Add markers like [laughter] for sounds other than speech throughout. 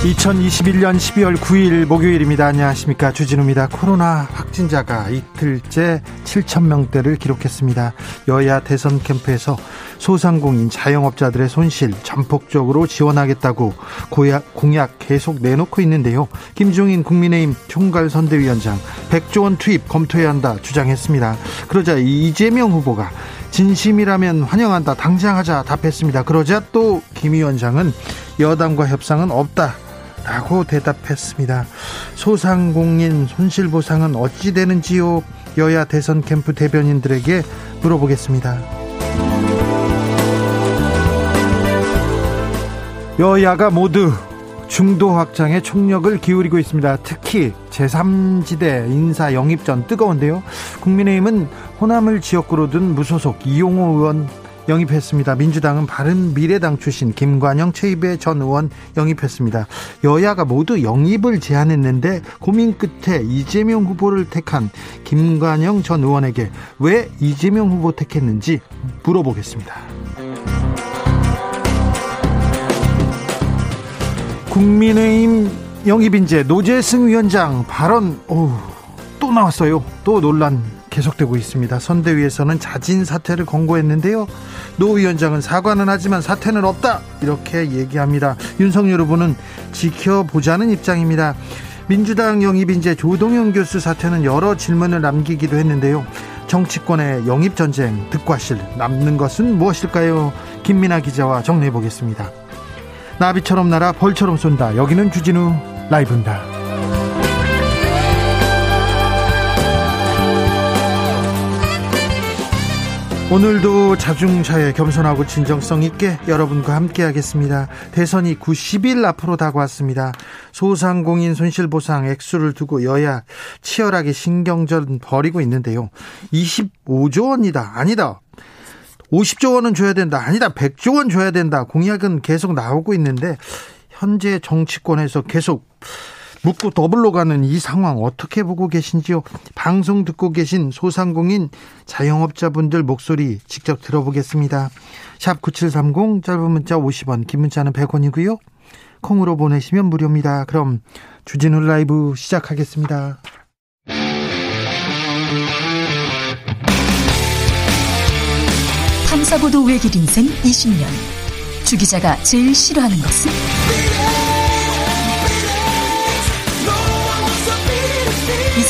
2021년 12월 9일 목요일입니다. 안녕하십니까. 주진우입니다. 코로나 확진자가 이틀째 7천명대를 기록했습니다. 여야 대선 캠프에서 소상공인 자영업자들의 손실 전폭적으로 지원하겠다고 고약, 공약 계속 내놓고 있는데요. 김종인 국민의힘 총괄선대위원장 100조 원 투입 검토해야 한다 주장했습니다. 그러자 이재명 후보가 진심이라면 환영한다 당장 하자 답했습니다. 그러자 또 김 위원장은 여당과 협상은 없다 라고 대답했습니다. 소상공인 손실보상은 어찌 되는지요? 여야 대선 캠프 대변인들에게 물어보겠습니다. 여야가 모두 중도 확장에 총력을 기울이고 있습니다. 특히 제3지대 인사 영입 전 뜨거운데요. 국민의힘은 호남을 지역구로 둔 무소속 이용호 의원 영입했습니다. 민주당은 바른 미래당 출신 김관영 최입의 전 의원 영입했습니다. 여야가 모두 영입을 제안했는데 고민 끝에 이재명 후보를 택한 김관영 전 의원에게 왜 이재명 후보 택했는지 물어보겠습니다. 국민의힘 영입인재 노재승 위원장 발언 오, 또 나왔어요. 또 논란 계속되고 있습니다. 선대위에서는 자진 사퇴를 권고했는데요. 노 위원장은 사과는 하지만 사퇴는 없다 이렇게 얘기합니다. 윤석열 후보는 지켜보자는 입장입니다. 민주당 영입 인재 조동현 교수 사퇴는 여러 질문을 남기기도 했는데요. 정치권의 영입 전쟁 득과실 남는 것은 무엇일까요? 김민아 기자와 정리해 보겠습니다. 나비처럼 날아 벌처럼 쏜다. 여기는 주진우 라이브입니다. 오늘도 자중차에 겸손하고 진정성 있게 여러분과 함께 하겠습니다. 대선이 90일 앞으로 다가왔습니다. 소상공인 손실보상 액수를 두고 여야 치열하게 신경전 벌이고 있는데요. 25조 원이다. 아니다. 50조 원은 줘야 된다. 아니다. 100조 원 줘야 된다. 공약은 계속 나오고 있는데 현재 정치권에서 계속 묻고 더블로 가는 이 상황 어떻게 보고 계신지요? 방송 듣고 계신 소상공인 자영업자분들 목소리 직접 들어보겠습니다. 샵 9730 짧은 문자 50원, 긴 문자는 100원이고요. 콩으로 보내시면 무료입니다. 그럼 주진우 라이브 시작하겠습니다. 탐사보도 외길 인생 20년. 주 기자가 제일 싫어하는 것은?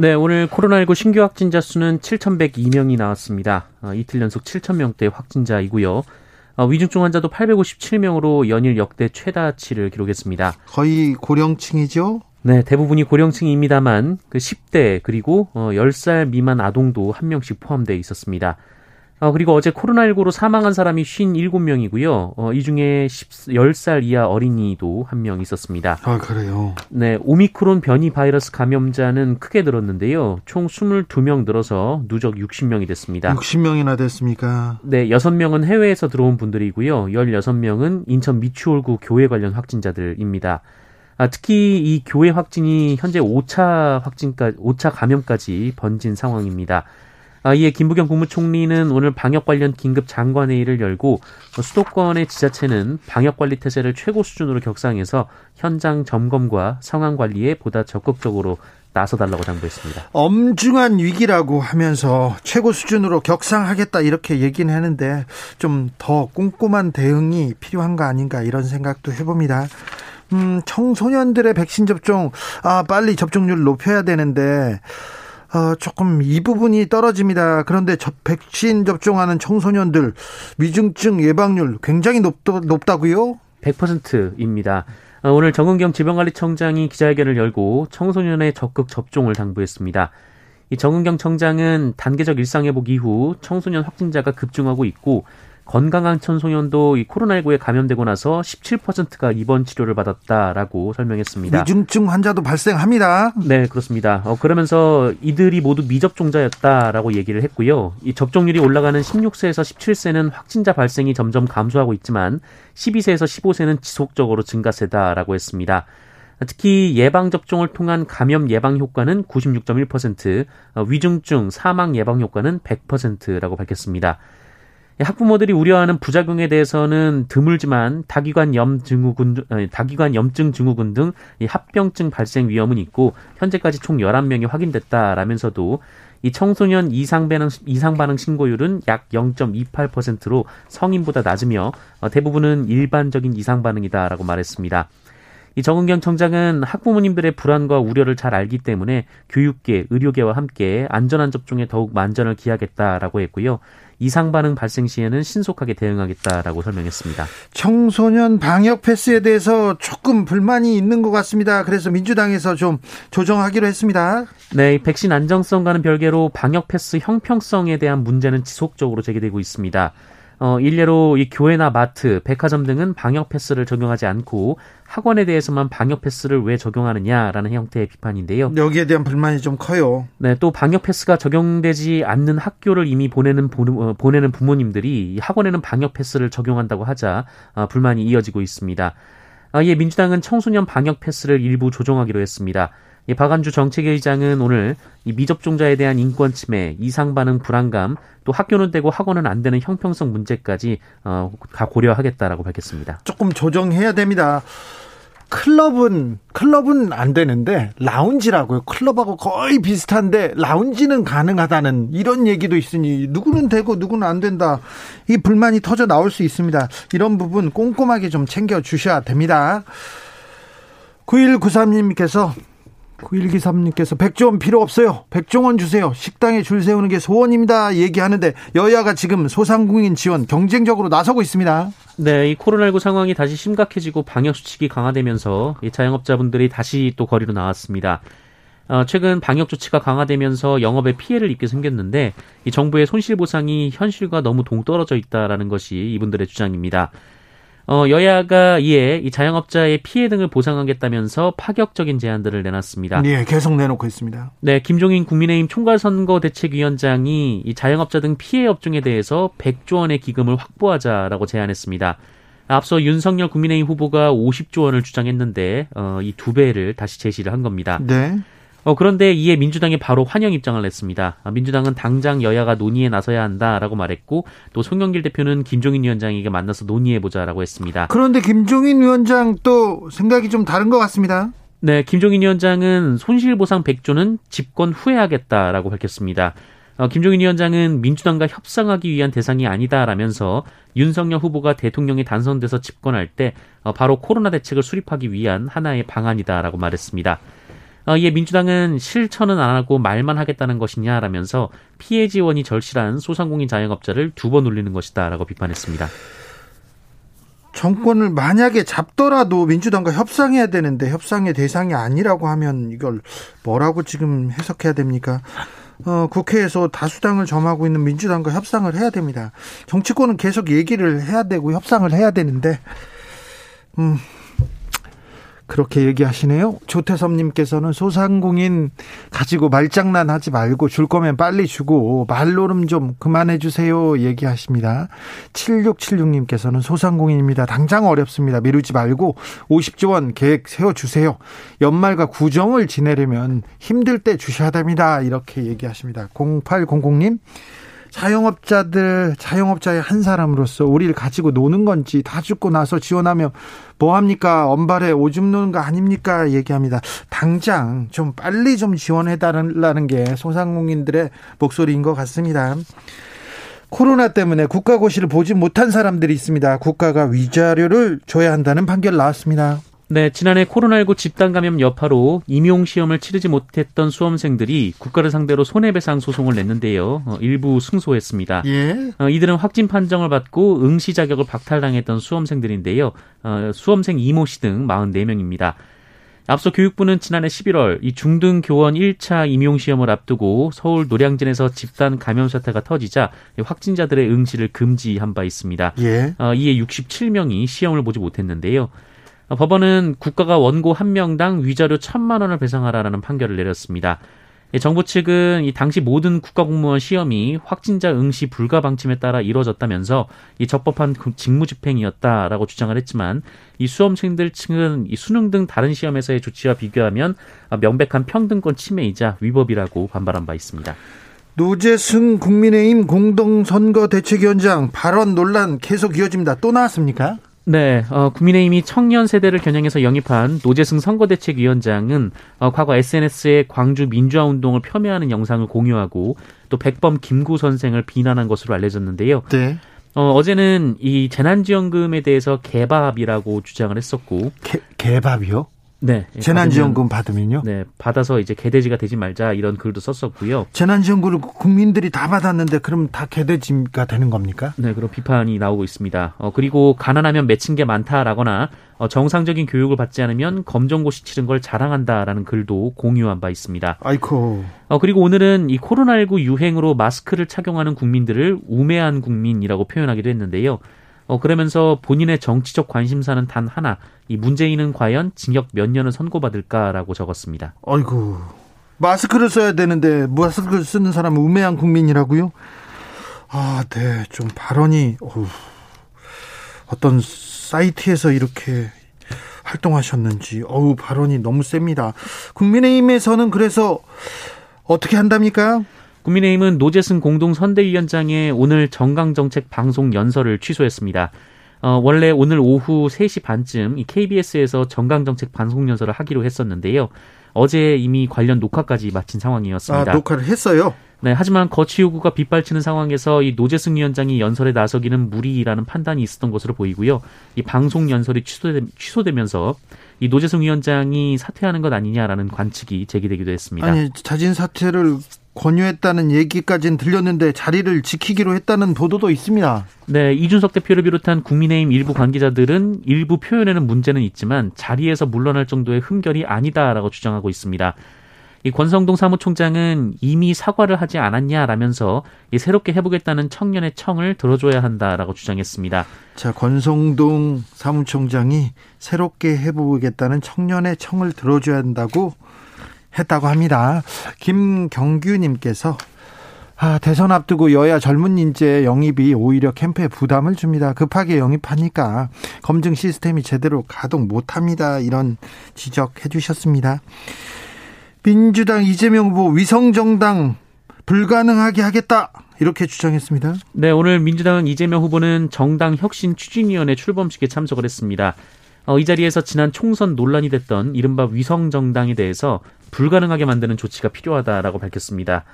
네, 오늘 코로나19 신규 확진자 수는 7,102명이 나왔습니다. 어, 이틀 연속 7,000명대 확진자이고요. 어, 위중증 환자도 857명으로 연일 역대 최다치를 기록했습니다. 거의 고령층이죠? 네, 대부분이 고령층입니다만 그 10대 그리고 어, 10살 미만 아동도 한 명씩 포함되어 있었습니다. 어, 그리고 어제 코로나19로 사망한 사람이 57명이고요. 어, 이 중에 10, 10살 이하 어린이도 한 명 있었습니다. 아, 그래요? 네, 오미크론 변이 바이러스 감염자는 크게 늘었는데요. 총 22명 늘어서 누적 60명이 됐습니다. 60명이나 됐습니까? 네, 6명은 해외에서 들어온 분들이고요. 16명은 인천 미추홀구 교회 관련 확진자들입니다. 아, 특히 이 교회 확진이 현재 5차 확진까지, 5차 감염까지 번진 상황입니다. 아, 이에 김부겸 국무총리는 오늘 방역 관련 긴급 장관회의를 열고 수도권의 지자체는 방역 관리 태세를 최고 수준으로 격상해서 현장 점검과 상황 관리에 보다 적극적으로 나서달라고 당부했습니다. 엄중한 위기라고 하면서 최고 수준으로 격상하겠다 이렇게 얘기는 하는데 좀 더 꼼꼼한 대응이 필요한 거 아닌가 이런 생각도 해봅니다. 음, 청소년들의 백신 접종, 아, 빨리 접종률 높여야 되는데, 어, 조금 이 부분이 떨어집니다. 그런데 저, 백신 접종하는 청소년들 위중증 예방률 굉장히 높, 높다고요? 100%입니다. 어, 오늘 정은경 질병관리청장이 기자회견을 열고 청소년의 적극 접종을 당부했습니다. 이 정은경 청장은 단계적 일상회복 이후 청소년 확진자가 급증하고 있고 건강한 청소년도 이 코로나19에 감염되고 나서 17%가 입원 치료를 받았다라고 설명했습니다. 위중증 환자도 발생합니다. 네, 그렇습니다. 어, 그러면서 이들이 모두 미접종자였다라고 얘기를 했고요. 이 접종률이 올라가는 16세에서 17세는 확진자 발생이 점점 감소하고 있지만 12세에서 15세는 지속적으로 증가세다라고 했습니다. 특히 예방 접종을 통한 감염 예방 효과는 96.1%, 어, 위중증 사망 예방 효과는 100%라고 밝혔습니다. 학부모들이 우려하는 부작용에 대해서는 드물지만 다기관 염 증후군 다기관 염증 증후군 등 합병증 발생 위험은 있고 현재까지 총 11명이 확인됐다라면서도 이 청소년 이상 반응 이상 반응 신고율은 약 0.28%로 성인보다 낮으며 어, 대부분은 일반적인 이상 반응이다라고 말했습니다. 이 정은경 청장은 학부모님들의 불안과 우려를 잘 알기 때문에 교육계, 의료계와 함께 안전한 접종에 더욱 만전을 기하겠다라고 했고요. 이상 반응 발생 시에는 신속하게 대응하겠다라고 설명했습니다. 청소년 방역 패스에 대해서 조금 불만이 있는 것 같습니다. 그래서 민주당에서 좀 조정하기로 했습니다. 네, 백신 안정성과는 별개로 방역 패스 형평성에 대한 문제는 지속적으로 제기되고 있습니다. 어, 일례로 이 교회나 마트, 백화점 등은 방역 패스를 적용하지 않고 학원에 대해서만 방역 패스를 왜 적용하느냐라는 형태의 비판인데요. 여기에 대한 불만이 좀 커요. 네, 또 방역 패스가 적용되지 않는 학교를 이미 보내는 어, 보내는 부모님들이 학원에는 방역 패스를 적용한다고 하자 어, 불만이 이어지고 있습니다. 아, 이에 민주당은 청소년 방역 패스를 일부 조정하기로 했습니다. 이 박안주 정책의장은 오늘 이 미접종자에 대한 인권 침해, 이상 반응 불안감, 또 학교는 되고 학원은 안 되는 형평성 문제까지 어, 다 고려하겠다라고 밝혔습니다. 조금 조정해야 됩니다. 클럽은 클럽은 안 되는데 라운지라고요. 클럽하고 거의 비슷한데 라운지는 가능하다는 이런 얘기도 있으니 누구는 되고 누구는 안 된다. 이 불만이 터져 나올 수 있습니다. 이런 부분 꼼꼼하게 좀 챙겨 주셔야 됩니다. 9193님께서 9123님께서 백종원 필요 없어요. 백종원 주세요. 식당에 줄 세우는 게 소원입니다. 얘기하는데 여야가 지금 소상공인 지원 경쟁적으로 나서고 있습니다. 네, 이 코로나19 상황이 다시 심각해지고 방역 수칙이 강화되면서 이 자영업자분들이 다시 또 거리로 나왔습니다. 어, 최근 방역 조치가 강화되면서 영업에 피해를 입게 생겼는데 이 정부의 손실 보상이 현실과 너무 동떨어져 있다라는 것이 이분들의 주장입니다. 어, 여야가 이에 이 자영업자의 피해 등을 보상하겠다면서 파격적인 제안들을 내놨습니다. 네, 계속 내놓고 있습니다. 네, 김종인 국민의힘 총괄선거대책위원장이 이 자영업자 등 피해 업종에 대해서 100조 원의 기금을 확보하자라고 제안했습니다. 앞서 윤석열 국민의힘 후보가 50조 원을 주장했는데 어, 이 두 배를 다시 제시를 한 겁니다. 네. 어, 그런데 이에 민주당이 바로 환영 입장을 냈습니다. 아, 민주당은 당장 여야가 논의에 나서야 한다라고 말했고 또 송영길 대표는 김종인 위원장에게 만나서 논의해보자라고 했습니다. 그런데 김종인 위원장 또 생각이 좀 다른 것 같습니다. 네, 김종인 위원장은 손실보상 100조는 집권 후에 하겠다라고 밝혔습니다. 어, 김종인 위원장은 민주당과 협상하기 위한 대상이 아니다라면서 윤석열 후보가 대통령이 당선돼서 집권할 때 어, 바로 코로나 대책을 수립하기 위한 하나의 방안이다라고 말했습니다. 어, 이에 민주당은 실천은 안 하고 말만 하겠다는 것이냐라면서 피해 지원이 절실한 소상공인 자영업자를 두번 울리는 것이다라고 비판했습니다. 정권을 만약에 잡더라도 민주당과 협상해야 되는데 협상의 대상이 아니라고 하면 이걸 뭐라고 지금 해석해야 됩니까? 어, 국회에서 다수당을 점하고 있는 민주당과 협상을 해야 됩니다. 정치권은 계속 얘기를 해야 되고 협상을 해야 되는데, 음, 그렇게 얘기하시네요. 조태섭님께서는 소상공인 가지고 말장난 하지 말고 줄 거면 빨리 주고 말노름 좀 그만해 주세요. 얘기하십니다. 7676님께서는 소상공인입니다. 당장 어렵습니다. 미루지 말고 50조 원 계획 세워주세요. 연말과 구정을 지내려면 힘들 때 주셔야 됩니다. 이렇게 얘기하십니다. 0800님. 자영업자들, 자영업자의 한 사람으로서 우리를 가지고 노는 건지 다 죽고 나서 지원하면 뭐 합니까? 엄발에 오줌 누는 거 아닙니까? 얘기합니다. 당장 좀 빨리 좀 지원해 달라는 게 소상공인들의 목소리인 것 같습니다. 코로나 때문에 국가고시를 보지 못한 사람들이 있습니다. 국가가 위자료를 줘야 한다는 판결 나왔습니다. 네, 지난해 코로나19 집단 감염 여파로 임용 시험을 치르지 못했던 수험생들이 국가를 상대로 손해배상 소송을 냈는데요. 어, 일부 승소했습니다. 예. 어, 이들은 확진 판정을 받고 응시 자격을 박탈당했던 수험생들인데요. 어, 수험생 이모 씨 등 44명입니다. 앞서 교육부는 지난해 11월 이 중등 교원 1차 임용 시험을 앞두고 서울 노량진에서 집단 감염 사태가 터지자 확진자들의 응시를 금지한 바 있습니다. 예. 어, 이에 67명이 시험을 보지 못했는데요. 어, 법원은 국가가 원고 한 명당 위자료 천만 원을 배상하라는 판결을 내렸습니다. 예, 정부 측은 이 당시 모든 국가공무원 시험이 확진자 응시 불가 방침에 따라 이루어졌다면서 이 적법한 그 직무집행이었다라고 주장을 했지만 이 수험생들 측은 이 수능 등 다른 시험에서의 조치와 비교하면 명백한 평등권 침해이자 위법이라고 반발한 바 있습니다. 노재승 국민의힘 공동선거대책위원장 발언 논란 계속 이어집니다. 또 나왔습니까? 네, 어, 국민의힘이 청년 세대를 겨냥해서 영입한 노재승 선거대책위원장은 어, 과거 SNS에 광주 민주화 운동을 폄훼하는 영상을 공유하고 또 백범 김구 선생을 비난한 것으로 알려졌는데요. 네. 어, 어제는 이 재난지원금에 대해서 개밥이라고 주장을 했었고. 개, 개밥이요? 네. 재난지원금 받으면요? 네. 받아서 이제 개돼지가 되지 말자 이런 글도 썼었고요. 재난지원금을 국민들이 다 받았는데 그럼 다 개돼지가 되는 겁니까? 네. 그런 비판이 나오고 있습니다. 어, 그리고 가난하면 맺힌 게 많다라거나 어, 정상적인 교육을 받지 않으면 검정고시 치른 걸 자랑한다라는 글도 공유한 바 있습니다. 아이코. 어, 그리고 오늘은 이 코로나19 유행으로 마스크를 착용하는 국민들을 우매한 국민이라고 표현하기도 했는데요. 어, 그러면서 본인의 정치적 관심사는 단 하나, 이 문재인은 과연 징역 몇 년을 선고받을까라고 적었습니다. 아이고, 마스크를 써야 되는데 마스크를 쓰는 사람은 우매한 국민이라고요? 아, 네, 좀 발언이 어후, 어떤 사이트에서 이렇게 활동하셨는지 어우 발언이 너무 셉니다. 국민의힘에서는 그래서 어떻게 한답니까? 국민의힘은 노재승 공동선대위원장의 오늘 정강정책 방송 연설을 취소했습니다. 어, 원래 오늘 오후 3시 반쯤 이 KBS에서 정강정책 방송 연설을 하기로 했었는데요. 어제 이미 관련 녹화까지 마친 상황이었습니다. 아, 녹화를 했어요? 네, 하지만 거취 요구가 빗발치는 상황에서 이 노재승 위원장이 연설에 나서기는 무리라는 판단이 있었던 것으로 보이고요. 이 방송 연설이 취소되, 취소되면서 이 노재승 위원장이 사퇴하는 것 아니냐라는 관측이 제기되기도 했습니다. 아니, 자진 사퇴를 권유했다는 얘기까지는 들렸는데 자리를 지키기로 했다는 보도도 있습니다. 네, 이준석 대표를 비롯한 국민의힘 일부 관계자들은 일부 표현에는 문제는 있지만 자리에서 물러날 정도의 흠결이 아니다라고 주장하고 있습니다. 이 권성동 사무총장은 이미 사과를 하지 않았냐라면서 이 새롭게 해보겠다는 청년의 청을 들어줘야 한다라고 주장했습니다. 자, 권성동 사무총장이 새롭게 해보겠다는 청년의 청을 들어줘야 한다고 했다고 합니다. 김경규님께서 아, 대선 앞두고 여야 젊은 인재 영입이 오히려 캠프에 부담을 줍니다. 급하게 영입하니까 검증 시스템이 제대로 가동 못합니다. 이런 지적해 주셨습니다. 민주당 이재명 후보 위성정당 불가능하게 하겠다. 이렇게 주장했습니다. 네, 오늘 민주당 이재명 후보는 정당 혁신 추진위원회 출범식에 참석을 했습니다. 어, 이 자리에서 지난 총선 논란이 됐던 이른바 위성 정당에 대해서 불가능하게 만드는 조치가 필요하다라고 밝혔습니다.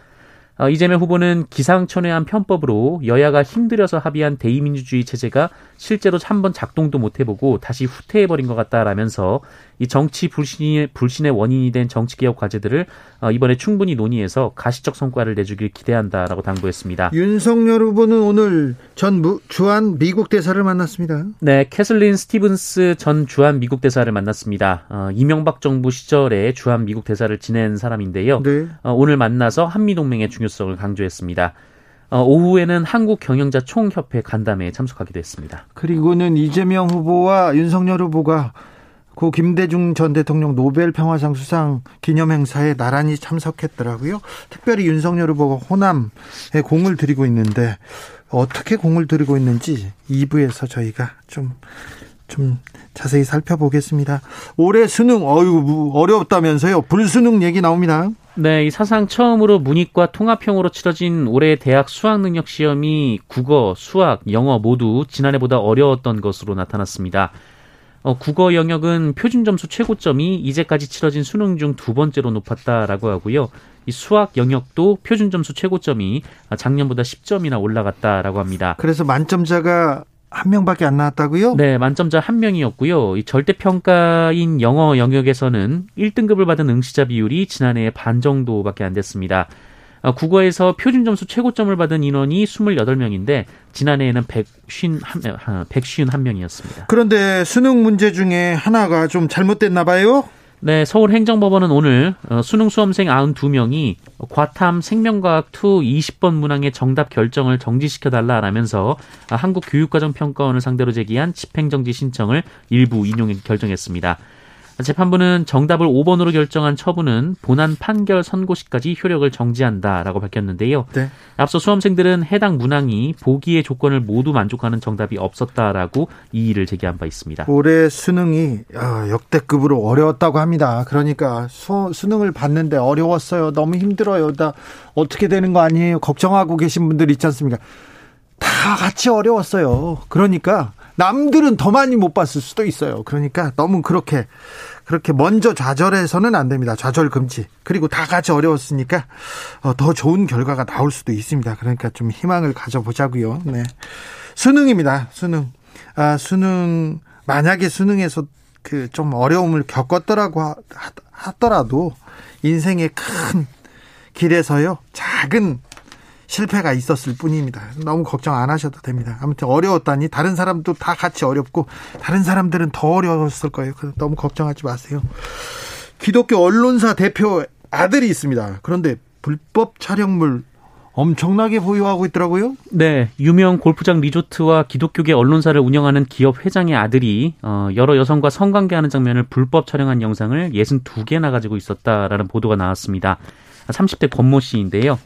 어, 이재명 후보는 기상천외한 편법으로 여야가 힘들어서 합의한 대의민주주의 체제가 실제로 한 번 작동도 못 해보고 다시 후퇴해버린 것 같다라면서 이 정치 불신의, 불신의 원인이 된 정치개혁 과제들을 어, 이번에 충분히 논의해서 가시적 성과를 내주길 기대한다라고 당부했습니다. 윤석열 후보는 오늘 전 주한 미국 대사를 만났습니다. 네, 캐슬린 스티븐스 전 주한 미국 대사를 만났습니다. 어, 이명박 정부 시절에 주한 미국 대사를 지낸 사람인데요. 네. 어, 오늘 만나서 한미동맹의 중요성을 강조했습니다. 어, 오후에는 한국경영자 총협회 간담회에 참석하기도 했습니다. 그리고는 이재명 후보와 윤석열 후보가 고 김대중 전 대통령 노벨 평화상 수상 기념 행사에 나란히 참석했더라고요. 특별히 윤석열 후보가 호남에 공을 들이고 있는데 어떻게 공을 들이고 있는지 2부에서 저희가 좀좀 자세히 살펴보겠습니다. 올해 수능 어유 어려웠다면서요? 불수능 얘기 나옵니다. 네, 이 사상 처음으로 문이과 통합형으로 치러진 올해 대학 수학 능력 시험이 국어, 수학, 영어 모두 지난해보다 어려웠던 것으로 나타났습니다. 어, 국어 영역은 표준 점수 최고점이 이제까지 치러진 수능 중 두 번째로 높았다라고 하고요. 이 수학 영역도 표준 점수 최고점이 작년보다 10점이나 올라갔다라고 합니다. 그래서 만점자가 한 명밖에 안 나왔다고요? 네, 만점자 한 명이었고요. 이 절대평가인 영어 영역에서는 1등급을 받은 응시자 비율이 지난해에 반 정도밖에 안 됐습니다. 어, 국어에서 표준 점수 최고점을 받은 인원이 28명인데 지난해에는 151, 151명이었습니다. 그런데 수능 문제 중에 하나가 좀 잘못됐나 봐요? 네, 서울행정법원은 오늘 어, 수능 수험생 92명이 과탐 생명과학 2 20번 문항의 정답 결정을 정지시켜 달라라면서 한국교육과정평가원을 상대로 제기한 집행정지 신청을 일부 인용 결정했습니다. 재판부는 정답을 5번으로 결정한 처분은 본안 판결 선고 시까지 효력을 정지한다라고 밝혔는데요. 네. 앞서 수험생들은 해당 문항이 보기의 조건을 모두 만족하는 정답이 없었다라고 이의를 제기한 바 있습니다. 올해 수능이 아, 역대급으로 어려웠다고 합니다. 그러니까 수, 수능을 봤는데 어려웠어요. 너무 힘들어요. 나 어떻게 되는 거 아니에요? 걱정하고 계신 분들 있지 않습니까? 다 같이 어려웠어요. 그러니까 남들은 더 많이 못 봤을 수도 있어요. 그러니까 너무 그렇게 그렇게 먼저 좌절해서는 안 됩니다. 좌절 금지. 그리고 다 같이 어려웠으니까 어, 더 좋은 결과가 나올 수도 있습니다. 그러니까 좀 희망을 가져보자고요. 네. 수능입니다. 수능. 아, 수능 만약에 수능에서 그 좀 어려움을 겪었더라고 하더라도 인생의 큰 길에서요. 작은 실패가 있었을 뿐입니다. 너무 걱정 안 하셔도 됩니다. 아무튼 어려웠다니 다른 사람도 다 같이 어렵고 다른 사람들은 더 어려웠을 거예요. 너무 걱정하지 마세요. 기독교 언론사 대표 아들이 있습니다. 그런데 불법 촬영물 엄청나게 보유하고 있더라고요. 네, 유명 골프장 리조트와 기독교계 언론사를 운영하는 기업 회장의 아들이 어, 여러 여성과 성관계하는 장면을 불법 촬영한 영상을 62개나 가지고 있었다라는 보도가 나왔습니다. 30대 권모 씨인데요.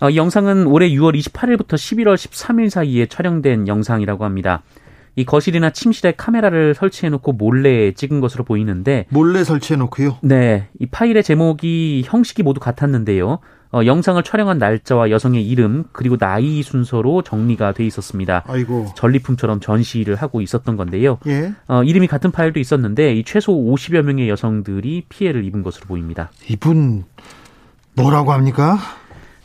어, 영상은 올해 6월 28일부터 11월 13일 사이에 촬영된 영상이라고 합니다. 이 거실이나 침실에 카메라를 설치해놓고 몰래 찍은 것으로 보이는데 몰래 설치해놓고요. 네, 이 파일의 제목이 형식이 모두 같았는데요. 어, 영상을 촬영한 날짜와 여성의 이름 그리고 나이 순서로 정리가 돼 있었습니다. 아이고. 전리품처럼 전시를 하고 있었던 건데요. 예. 어, 이름이 같은 파일도 있었는데 이 최소 50여 명의 여성들이 피해를 입은 것으로 보입니다. 이분 뭐라고 합니까?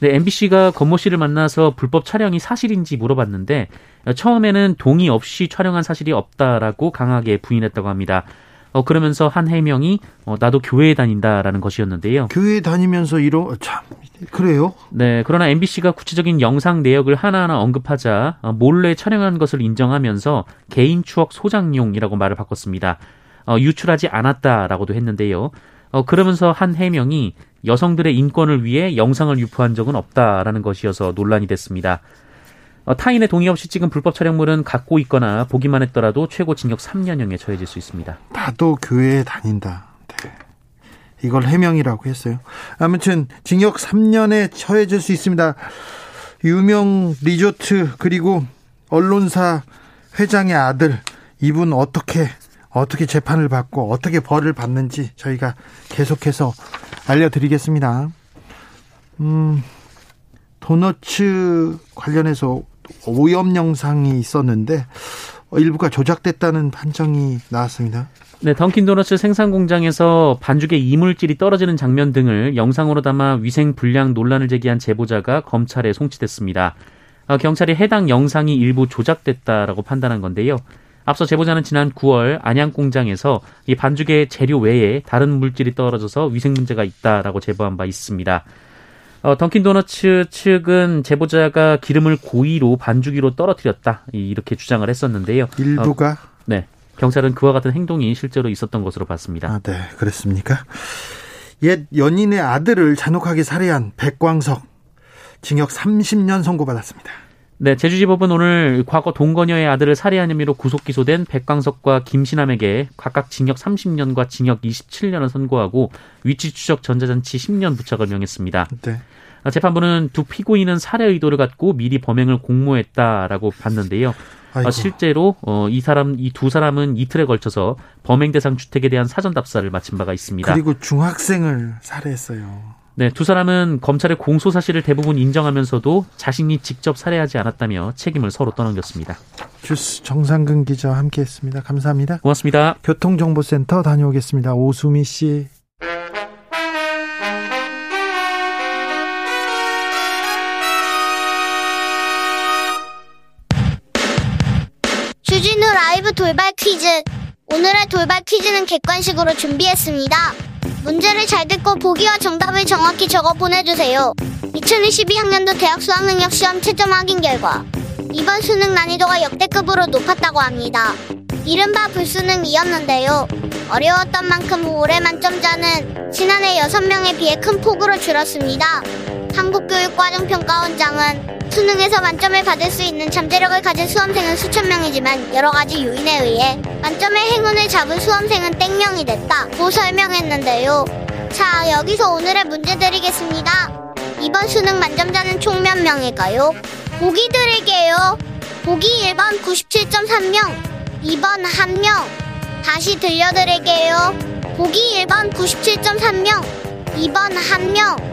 네, MBC가 권모 씨를 만나서 불법 촬영이 사실인지 물어봤는데 처음에는 동의 없이 촬영한 사실이 없다라고 강하게 부인했다고 합니다. 어, 그러면서 한 해명이 어, 나도 교회에 다닌다라는 것이었는데요. 교회에 다니면서 이러 참 그래요? 네, 그러나 MBC가 구체적인 영상 내역을 하나하나 언급하자 어, 몰래 촬영한 것을 인정하면서 개인 추억 소장용이라고 말을 바꿨습니다. 어, 유출하지 않았다라고도 했는데요. 어, 그러면서 한 해명이 여성들의 인권을 위해 영상을 유포한 적은 없다라는 것이어서 논란이 됐습니다. 어, 타인의 동의 없이 찍은 불법 촬영물은 갖고 있거나 보기만 했더라도 최고 징역 3년형에 처해질 수 있습니다. 나도 교회에 다닌다. 네. 이걸 해명이라고 했어요. 아무튼 징역 3년에 처해질 수 있습니다. 유명 리조트 그리고 언론사 회장의 아들 이분 어떻게 어떻게 재판을 받고 어떻게 벌을 받는지 저희가 계속해서 알려드리겠습니다. 음, 도너츠 관련해서 오염 영상이 있었는데 일부가 조작됐다는 판정이 나왔습니다. 네, 던킨 도너츠 생산 공장에서 반죽에 이물질이 떨어지는 장면 등을 영상으로 담아 위생 불량 논란을 제기한 제보자가 검찰에 송치됐습니다. 어, 경찰이 해당 영상이 일부 조작됐다라고 판단한 건데요. 앞서 제보자는 지난 9월 안양 공장에서 이 반죽의 재료 외에 다른 물질이 떨어져서 위생 문제가 있다라고 제보한 바 있습니다. 어, 던킨 도너츠 측은 제보자가 기름을 고의로 반죽 위로 떨어뜨렸다 이렇게 주장을 했었는데요. 일부가 어, 네 경찰은 그와 같은 행동이 실제로 있었던 것으로 봤습니다. 아, 네 그랬습니까? 옛 연인의 아들을 잔혹하게 살해한 백광석 징역 30년 선고받았습니다. 네, 제주지법은 오늘 과거 동거녀의 아들을 살해한 혐의로 구속 기소된 백광석과 김신남에게 각각 징역 30년과 징역 27년을 선고하고 위치 추적 전자장치 10년 부착을 명했습니다. 네. 재판부는 두 피고인은 살해 의도를 갖고 미리 범행을 공모했다라고 봤는데요. 아이고. 실제로 이 사람 이 두 사람은 이틀에 걸쳐서 범행 대상 주택에 대한 사전 답사를 마친 바가 있습니다. 그리고 중학생을 살해했어요. 네, 두 사람은 검찰의 공소 사실을 대부분 인정하면서도 자신이 직접 살해하지 않았다며 책임을 서로 떠넘겼습니다. 주스 정상근 기자와 함께했습니다. 감사합니다. 고맙습니다. 교통정보센터 다녀오겠습니다. 오수미 씨. 주진우 라이브 돌발 퀴즈. 오늘의 돌발 퀴즈는 객관식으로 준비했습니다. 문제를 잘 듣고 보기와 정답을 정확히 적어 보내주세요. 2022학년도 대학 수학능력 시험 채점 확인 결과 이번 수능 난이도가 역대급으로 높았다고 합니다. 이른바 불수능이었는데요. 어려웠던 만큼 올해 만점자는 지난해 6명에 비해 큰 폭으로 줄었습니다. 한국교육과정평가원장은 수능에서 만점을 받을 수 있는 잠재력을 가진 수험생은 수천 명이지만 여러 가지 요인에 의해 만점의 행운을 잡은 수험생은 땡명이 됐다고 설명했는데요. 자, 여기서 오늘의 문제 드리겠습니다. 이번 수능 만점자는 총 몇 명일까요? 보기 드릴게요. 보기 1번 97.3명, 2번 1명. 다시 들려드릴게요. 보기 1번 97.3명, 2번 1명.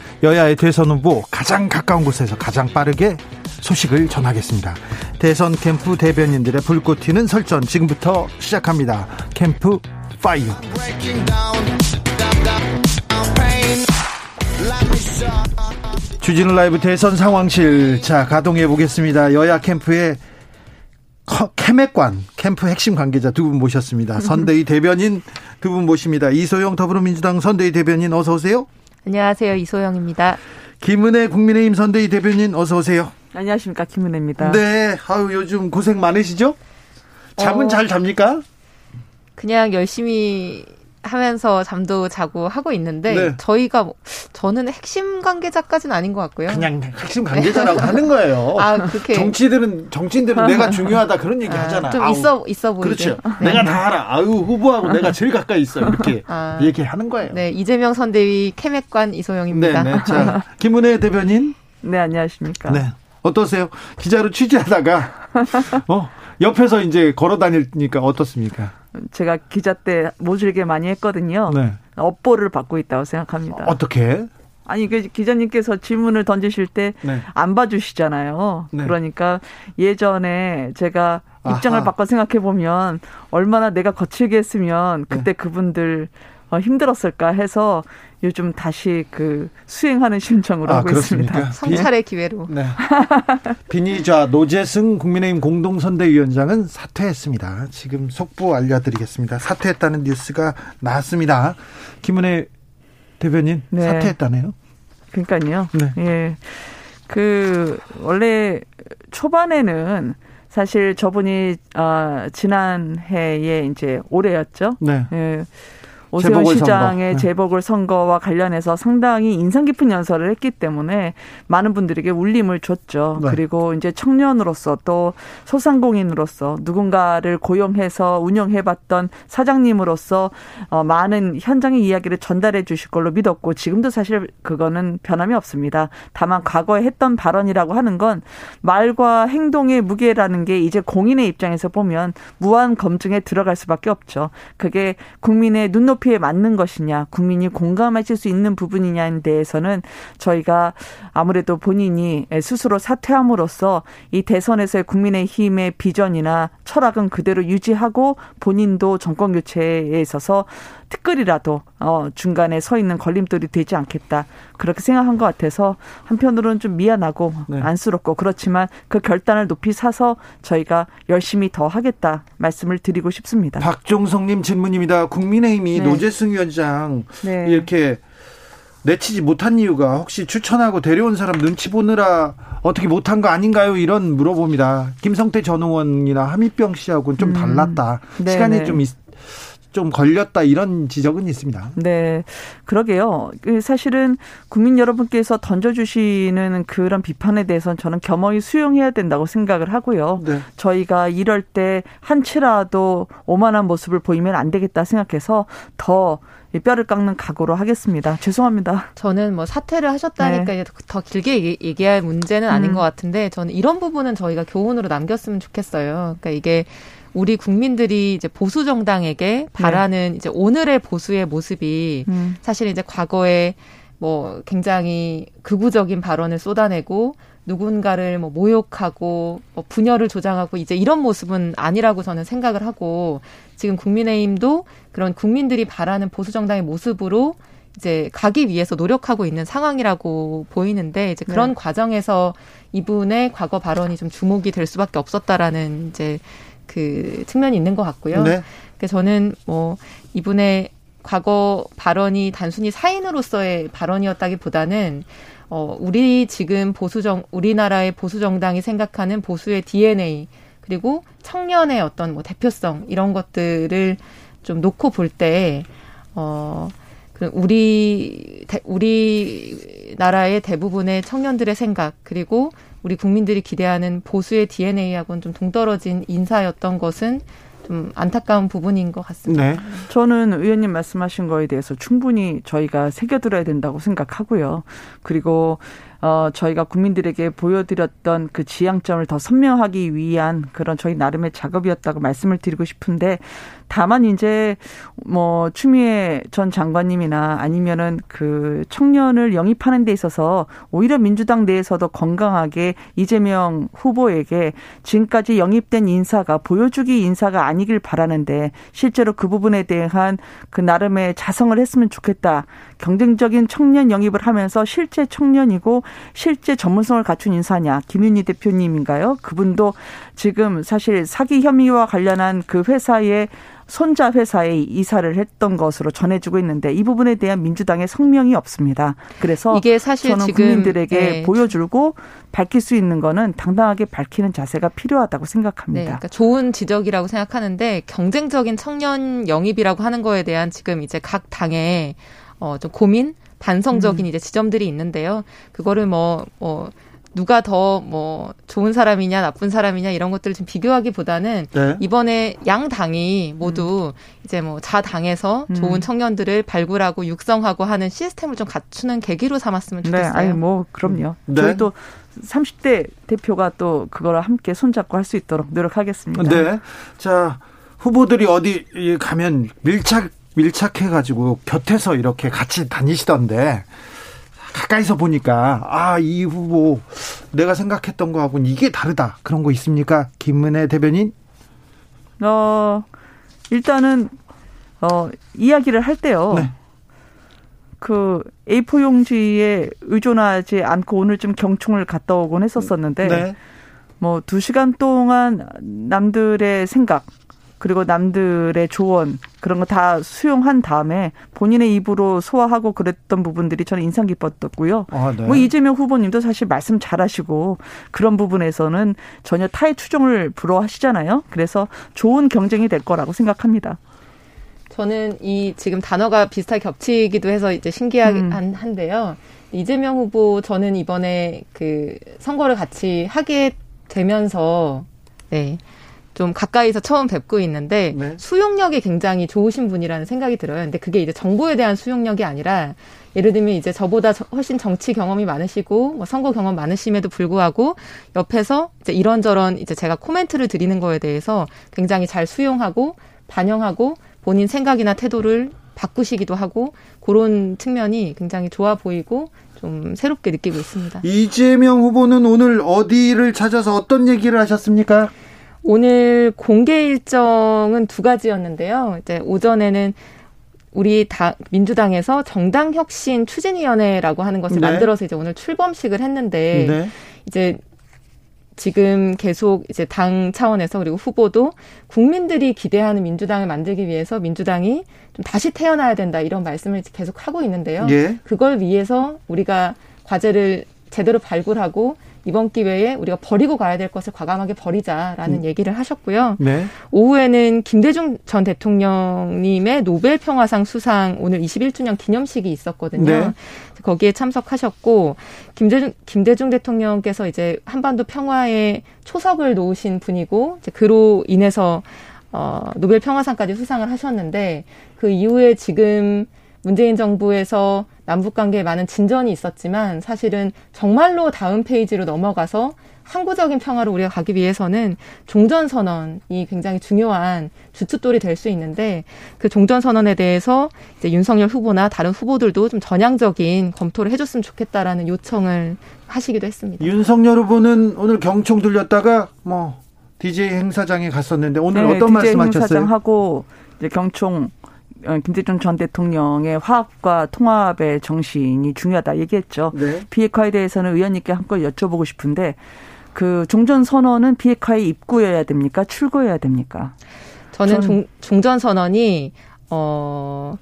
여야의 대선 후보 가장 가까운 곳에서 가장 빠르게 소식을 전하겠습니다. 대선 캠프 대변인들의 불꽃 튀는 설전 지금부터 시작합니다. 캠프 파이어. 주진우 라이브 대선 상황실 자 가동해 보겠습니다. 여야 캠프의 캠핵관 캠프 핵심 관계자 두 분 모셨습니다. 선대위 대변인 두 분 모십니다. 이소영 더불어민주당 선대위 대변인 어서 오세요. 안녕하세요. 이소영입니다. 김은혜 국민의힘 선대위 대변인 어서 오세요. 안녕하십니까 김은혜입니다. 네, 아유 요즘 고생 많으시죠? 잠은 어, 잘 잡니까? 그냥 열심히 하면서 잠도 자고 하고 있는데 네. 저희가 뭐, 저는 핵심 관계자까지는 아닌 것 같고요. 그냥 핵심 관계자라고 [laughs] 하는 거예요. 아 그렇게 정치들은 정치인들은 내가 중요하다 그런 얘기 [laughs] 아, 하잖아. 좀 아우, 있어 있어 보이죠. 그렇죠. [laughs] 네. 내가 다 알아. 아유 후보하고 내가 제일 가까이 있어 이렇게 아, 얘기하는 거예요. 네 이재명 선대위 케맥관 이소영입니다. 네, 네. 자 김은혜 대변인. 네 안녕하십니까. 네 어떠세요? 기자로 취재하다가 어 옆에서 이제 걸어 다니니까 어떻습니까? 제가 기자 때 모질게 많이 했거든요. 네. 업보를 받고 있다고 생각합니다. 어떻게? 아니 그 기자님께서 질문을 던지실 때안 네. 봐주시잖아요. 네. 그러니까 예전에 제가 입장을 아하. 바꿔 생각해 보면 얼마나 내가 거칠게 했으면 그때 네. 그분들 어, 힘들었을까 해서 요즘 다시 그 수행하는 심정으로 아, 하고 그렇습니까? 있습니다. 성찰의 기회로. 네. 비니자 노재승 국민의힘 공동선대위원장은 사퇴했습니다. 지금 속보 알려드리겠습니다. 사퇴했다는 뉴스가 나왔습니다. 김은혜 대변인 네. 사퇴했다네요. 그러니까요. 네. 예. 그 원래 초반에는 사실 저분이 어, 지난 해에 이제 올해였죠. 네. 예. 오세훈 시장의 선거. 재보궐 선거와 관련해서 상당히 인상 깊은 연설을 했기 때문에 많은 분들에게 울림을 줬죠. 네. 그리고 이제 청년으로서 또 소상공인으로서 누군가를 고용해서 운영해봤던 사장님으로서 어, 많은 현장의 이야기를 전달해 주실 걸로 믿었고 지금도 사실 그거는 변함이 없습니다. 다만 과거에 했던 발언이라고 하는 건 말과 행동의 무게라는 게 이제 공인의 입장에서 보면 무한 검증에 들어갈 수밖에 없죠. 그게 국민의 눈높이 눈높이에 맞는 것이냐, 국민이 공감하실 수 있는 부분이냐에 대해서는 저희가 아무래도 본인이 스스로 사퇴함으로써 이 대선에서의 국민의힘의 비전이나 철학은 그대로 유지하고 본인도 정권 교체에 있어서 특글이라도 어 중간에 서 있는 걸림돌이 되지 않겠다 그렇게 생각한 것 같아서 한편으로는 좀 미안하고 네. 안쓰럽고 그렇지만 그 결단을 높이 사서 저희가 열심히 더 하겠다 말씀을 드리고 싶습니다. 박종성님 질문입니다. 국민의힘이 네. 노재승 위원장 네. 이렇게 내치지 못한 이유가 혹시 추천하고 데려온 사람 눈치 보느라 어떻게 못한 거 아닌가요? 이런 물어봅니다. 김성태 전 의원이나 하미병 씨하고는 좀 음. 달랐다. 음. 시간이 좀, 있, 좀 걸렸다 이런 지적은 있습니다. 네, 그러게요. 그 사실은 국민 여러분께서 던져주시는 그런 비판에 대해서는 저는 겸허히 수용해야 된다고 생각을 하고요. 네. 저희가 이럴 때 한치라도 오만한 모습을 보이면 안 되겠다 생각해서 더 뼈를 깎는 각오로 하겠습니다. 죄송합니다. 저는 뭐 사퇴를 하셨다니까 네. 더 길게 얘기할 문제는 아닌 음. 것 같은데 저는 이런 부분은 저희가 교훈으로 남겼으면 좋겠어요. 그러니까 이게 우리 국민들이 이제 보수 정당에게 바라는 네. 이제 오늘의 보수의 모습이 음. 사실 이제 과거에 뭐 굉장히 극우적인 발언을 쏟아내고 누군가를 뭐 모욕하고 뭐 분열을 조장하고 이제 이런 모습은 아니라고 저는 생각을 하고 지금 국민의힘도 그런 국민들이 바라는 보수 정당의 모습으로 이제 가기 위해서 노력하고 있는 상황이라고 보이는데 이제 그런 네. 과정에서 이분의 과거 발언이 좀 주목이 될 수밖에 없었다라는 이제 그 측면이 있는 것 같고요. 네. 그래서 저는 뭐 이분의 과거 발언이 단순히 사인으로서의 발언이었다기보다는 어 우리 지금 보수정 우리나라의 보수 정당이 생각하는 보수의 DNA 그리고 청년의 어떤 뭐 대표성 이런 것들을 좀 놓고 볼 때 어, 그 우리, 우리 나라의 대부분의 청년들의 생각, 그리고 우리 국민들이 기대하는 보수의 DNA하고는 좀 동떨어진 인사였던 것은 좀 안타까운 부분인 것 같습니다. 네. 저는 의원님 말씀하신 거에 대해서 충분히 저희가 새겨들어야 된다고 생각하고요. 그리고 어, 저희가 국민들에게 보여드렸던 그 지향점을 더 선명하기 위한 그런 저희 나름의 작업이었다고 말씀을 드리고 싶은데 다만 이제 뭐 추미애 전 장관님이나 아니면은 그 청년을 영입하는 데 있어서 오히려 민주당 내에서도 건강하게 이재명 후보에게 지금까지 영입된 인사가 보여주기 인사가 아니길 바라는데 실제로 그 부분에 대한 그 나름의 자성을 했으면 좋겠다. 경쟁적인 청년 영입을 하면서 실제 청년이고 실제 전문성을 갖춘 인사냐 김윤희 대표님인가요? 그분도 지금 사실 사기 혐의와 관련한 그 회사의 손자 회사에 이사를 했던 것으로 전해지고 있는데 이 부분에 대한 민주당의 성명이 없습니다. 그래서 이게 사실 저는 국민들에게 네. 보여주고 밝힐 수 있는 거는 당당하게 밝히는 자세가 필요하다고 생각합니다. 네, 그러니까 좋은 지적이라고 생각하는데 경쟁적인 청년 영입이라고 하는 거에 대한 지금 이제 각 당의 어, 좀 고민, 반성적인 음. 이제 지점들이 있는데요. 그거를 뭐, 뭐, 누가 더 뭐 좋은 사람이냐 나쁜 사람이냐 이런 것들을 좀 비교하기보다는 네. 이번에 양 당이 모두 음. 이제 뭐 자당에서 음. 좋은 청년들을 발굴하고 육성하고 하는 시스템을 좀 갖추는 계기로 삼았으면 네, 좋겠어요. 네, 아니 뭐 그럼요. 음. 네. 저희도 30대 대표가 또 그걸 함께 손잡고 할 수 있도록 노력하겠습니다. 네. 자, 후보들이 어디 가면 밀착 밀착해가지고 곁에서 이렇게 같이 다니시던데 가까이서 보니까 아 이 후보 내가 생각했던 거하고는 이게 다르다 그런 거 있습니까 김은혜 대변인? 어 일단은 어 이야기를 할 때요. 네. 그 A4 용지에 의존하지 않고 오늘 좀 경총을 갔다 오곤 했었었는데 네. 뭐두 시간 동안 남들의 생각 그리고 남들의 조언 그런 거 다 수용한 다음에 본인의 입으로 소화하고 그랬던 부분들이 저는 인상 깊었고요. 아, 네. 뭐 이재명 후보님도 사실 말씀 잘하시고 그런 부분에서는 전혀 타의 추종을 불허하시잖아요. 그래서 좋은 경쟁이 될 거라고 생각합니다. 저는 이 지금 단어가 비슷하게 겹치기도 해서 이제 신기한 음. 한데요. 이재명 후보 저는 이번에 그 선거를 같이 하게 되면서 네. 좀 가까이서 처음 뵙고 있는데 네. 수용력이 굉장히 좋으신 분이라는 생각이 들어요. 근데 그게 이제 정보에 대한 수용력이 아니라 예를 들면 이제 저보다 훨씬 정치 경험이 많으시고 뭐 선거 경험 많으심에도 불구하고 옆에서 이제 이런저런 이제 제가 코멘트를 드리는 거에 대해서 굉장히 잘 수용하고 반영하고 본인 생각이나 태도를 바꾸시기도 하고 그런 측면이 굉장히 좋아 보이고 좀 새롭게 느끼고 있습니다. 이재명 후보는 오늘 어디를 찾아서 어떤 얘기를 하셨습니까? 오늘 공개 일정은 두 가지였는데요. 이제 오전에는 우리 다 민주당에서 정당 혁신 추진위원회라고 하는 것을 네. 만들어서 이제 오늘 출범식을 했는데 네. 이제 지금 계속 이제 당 차원에서 그리고 후보도 국민들이 기대하는 민주당을 만들기 위해서 민주당이 좀 다시 태어나야 된다 이런 말씀을 계속 하고 있는데요. 예. 그걸 위해서 우리가 과제를 제대로 발굴하고 이번 기회에 우리가 버리고 가야 될 것을 과감하게 버리자라는 음. 얘기를 하셨고요. 네. 오후에는 김대중 전 대통령님의 노벨 평화상 수상 오늘 21주년 기념식이 있었거든요. 네. 거기에 참석하셨고 김대중 김대중 대통령께서 이제 한반도 평화에 초석을 놓으신 분이고 이제 그로 인해서 어 노벨 평화상까지 수상을 하셨는데 그 이후에 지금 문재인 정부에서 남북 관계에 많은 진전이 있었지만 사실은 정말로 다음 페이지로 넘어가서 항구적인 평화로 우리가 가기 위해서는 종전 선언이 굉장히 중요한 주춧돌이 될 수 있는데 그 종전 선언에 대해서 이제 윤석열 후보나 다른 후보들도 좀 전향적인 검토를 해줬으면 좋겠다라는 요청을 하시기도 했습니다. 윤석열 후보는 오늘 경총 들렸다가 뭐 DJ 행사장에 갔었는데 오늘 네, 어떤 말씀하셨어요? 행사장 하고 이제 경총 어, 김대중 전 대통령의 화합과 통합의 정신이 중요하다 얘기했죠. 네. 비핵화에 대해서는 의원님께 한 걸 여쭤보고 싶은데 그 종전 선언은 비핵화의 입구여야 됩니까? 출구여야 됩니까? 저는 종, 종전 선언이 어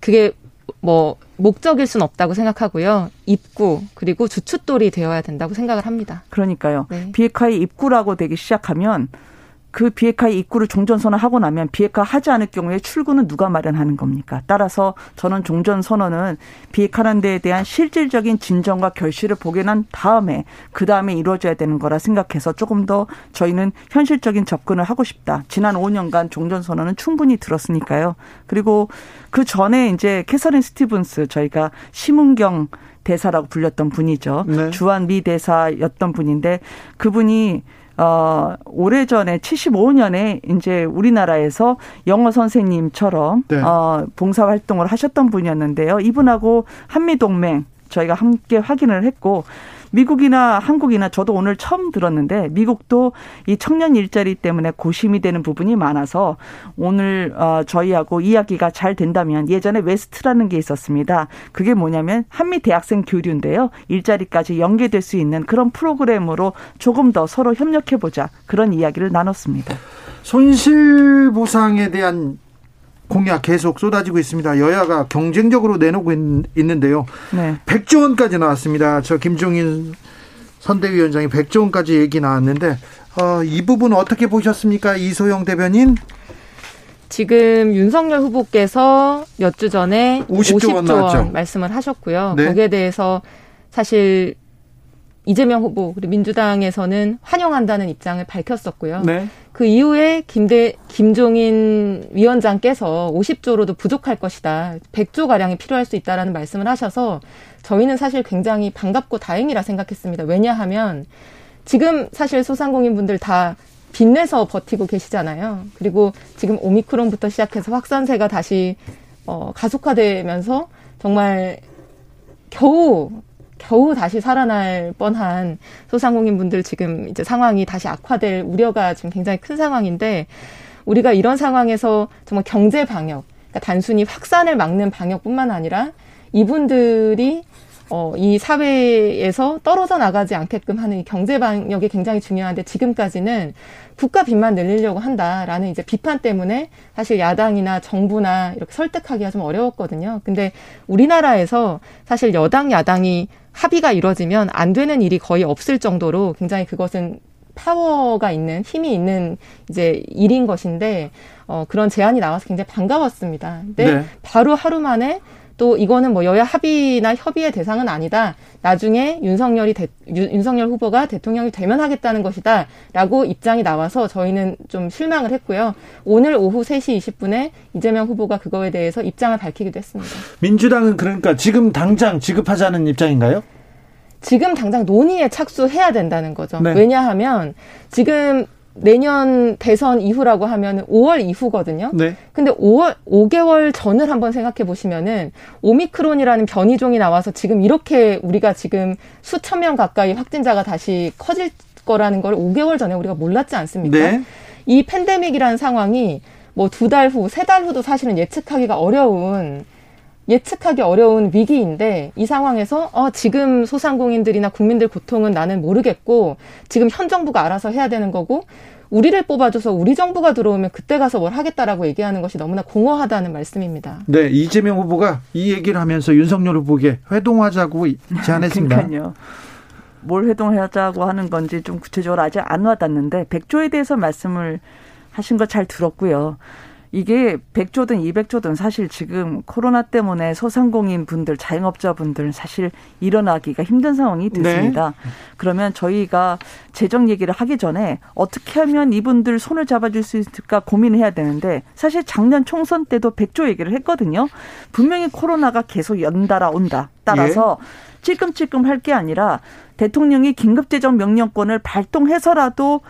그게 뭐 목적일 수는 없다고 생각하고요. 입구 그리고 주춧돌이 되어야 된다고 생각을 합니다. 그러니까요. 네. 비핵화의 입구라고 되기 시작하면 그 비핵화의 입구를 종전선언 하고 나면 비핵화 하지 않을 경우에 출구는 누가 마련하는 겁니까? 따라서 저는 종전선언은 비핵화하는 데에 대한 실질적인 진정과 결실을 보게 난 다음에 그 다음에 이루어져야 되는 거라 생각해서 조금 더 저희는 현실적인 접근을 하고 싶다. 지난 5년간 종전선언은 충분히 들었으니까요. 그리고 그 전에 이제 캐서린 스티븐스 저희가 심은경 대사라고 불렸던 분이죠. 네. 주한 미 대사였던 분인데 그분이 어, 오래전에 75년에 이제 우리나라에서 영어 선생님처럼 네. 어, 봉사 활동을 하셨던 분이었는데요. 이분하고 한미 동맹 저희가 함께 확인을 했고 미국이나 한국이나 저도 오늘 처음 들었는데 미국도 이 청년 일자리 때문에 고심이 되는 부분이 많아서 오늘 어 저희하고 이야기가 잘 된다면 예전에 웨스트라는 게 있었습니다. 그게 뭐냐면 한미 대학생 교류인데요. 일자리까지 연계될 수 있는 그런 프로그램으로 조금 더 서로 협력해 보자 그런 이야기를 나눴습니다. 손실 보상에 대한 공약 계속 쏟아지고 있습니다. 여야가 경쟁적으로 내놓고 있, 는데요 네. 100조 원까지 나왔습니다. 저 김종인 선대위원장이 100조 원까지 얘기 나왔는데 어, 이 부분 어떻게 보셨습니까? 이소영 대변인? 지금 윤석열 후보께서 몇 주 전에 50조, 50조 원, 원 말씀을 하셨고요. 네. 거기에 대해서 사실 이재명 후보 그리고 민주당에서는 환영한다는 입장을 밝혔었고요. 네. 그 이후에 김대 김종인 위원장께서 50조로도 부족할 것이다. 100조 가량이 필요할 수 있다라는 말씀을 하셔서 저희는 사실 굉장히 반갑고 다행이라 생각했습니다. 왜냐하면 지금 사실 소상공인분들 다 빚내서 버티고 계시잖아요. 그리고 지금 오미크론부터 시작해서 확산세가 다시 어 가속화되면서 정말 겨우 겨우 다시 살아날 뻔한 소상공인분들 지금 이제 상황이 다시 악화될 우려가 지금 굉장히 큰 상황인데 우리가 이런 상황에서 정말 경제 방역, 그러니까 단순히 확산을 막는 방역뿐만 아니라 이분들이 어, 이 사회에서 떨어져 나가지 않게끔 하는 이 경제 방역이 굉장히 중요한데 지금까지는 국가 빚만 늘리려고 한다라는 이제 비판 때문에 사실 야당이나 정부나 이렇게 설득하기가 좀 어려웠거든요. 근데 우리나라에서 사실 여당, 야당이 합의가 이루어지면 안 되는 일이 거의 없을 정도로 굉장히 그것은 파워가 있는 힘이 있는 이제 일인 것인데 어 그런 제안이 나와서 굉장히 반가웠습니다. 근데 네. 바로 하루 만에 또 이거는 뭐 여야 합의나 협의의 대상은 아니다. 나중에 윤석열이 대, 윤석열 후보가 대통령이 되면 하겠다는 것이다라고 입장이 나와서 저희는 좀 실망을 했고요. 오늘 오후 3시 20분에 이재명 후보가 그거에 대해서 입장을 밝히기도 했습니다. 민주당은 그러니까 지금 당장 지급하자는 입장인가요? 지금 당장 논의에 착수해야 된다는 거죠. 네. 왜냐하면 지금 내년 대선 이후라고 하면 5월 이후거든요. 네. 근데 5월 5개월 전을 한번 생각해 보시면은 오미크론이라는 변이종이 나와서 지금 이렇게 우리가 지금 수천 명 가까이 확진자가 다시 커질 거라는 걸 5개월 전에 우리가 몰랐지 않습니까? 네. 이 팬데믹이라는 상황이 뭐 두 달 후, 세 달 후도 사실은 예측하기가 어려운 예측하기 어려운 위기인데 이 상황에서 어 지금 소상공인들이나 국민들 고통은 나는 모르겠고 지금 현 정부가 알아서 해야 되는 거고 우리를 뽑아줘서 우리 정부가 들어오면 그때 가서 뭘 하겠다라고 얘기하는 것이 너무나 공허하다는 말씀입니다. 네, 이재명 후보가 이 얘기를 하면서 윤석열 후보에게 회동하자고 제안했습니다. [laughs] 그러니까요. 뭘 회동하자고 하는 건지 좀 구체적으로 아직 안 와닿는데 백조에 대해서 말씀을 하신 거 잘 들었고요. 이게 100조든 200조든 사실 지금 코로나 때문에 소상공인 분들, 자영업자 분들 사실 일어나기가 힘든 상황이 됐습니다. 네. 그러면 저희가 재정 얘기를 하기 전에 어떻게 하면 이분들 손을 잡아줄 수 있을까 고민해야 되는데 사실 작년 총선 때도 100조 얘기를 했거든요. 분명히 코로나가 계속 연달아 온다. 따라서 예. 찔끔찔끔 할 게 아니라 대통령이 긴급재정 명령권을 발동해서라도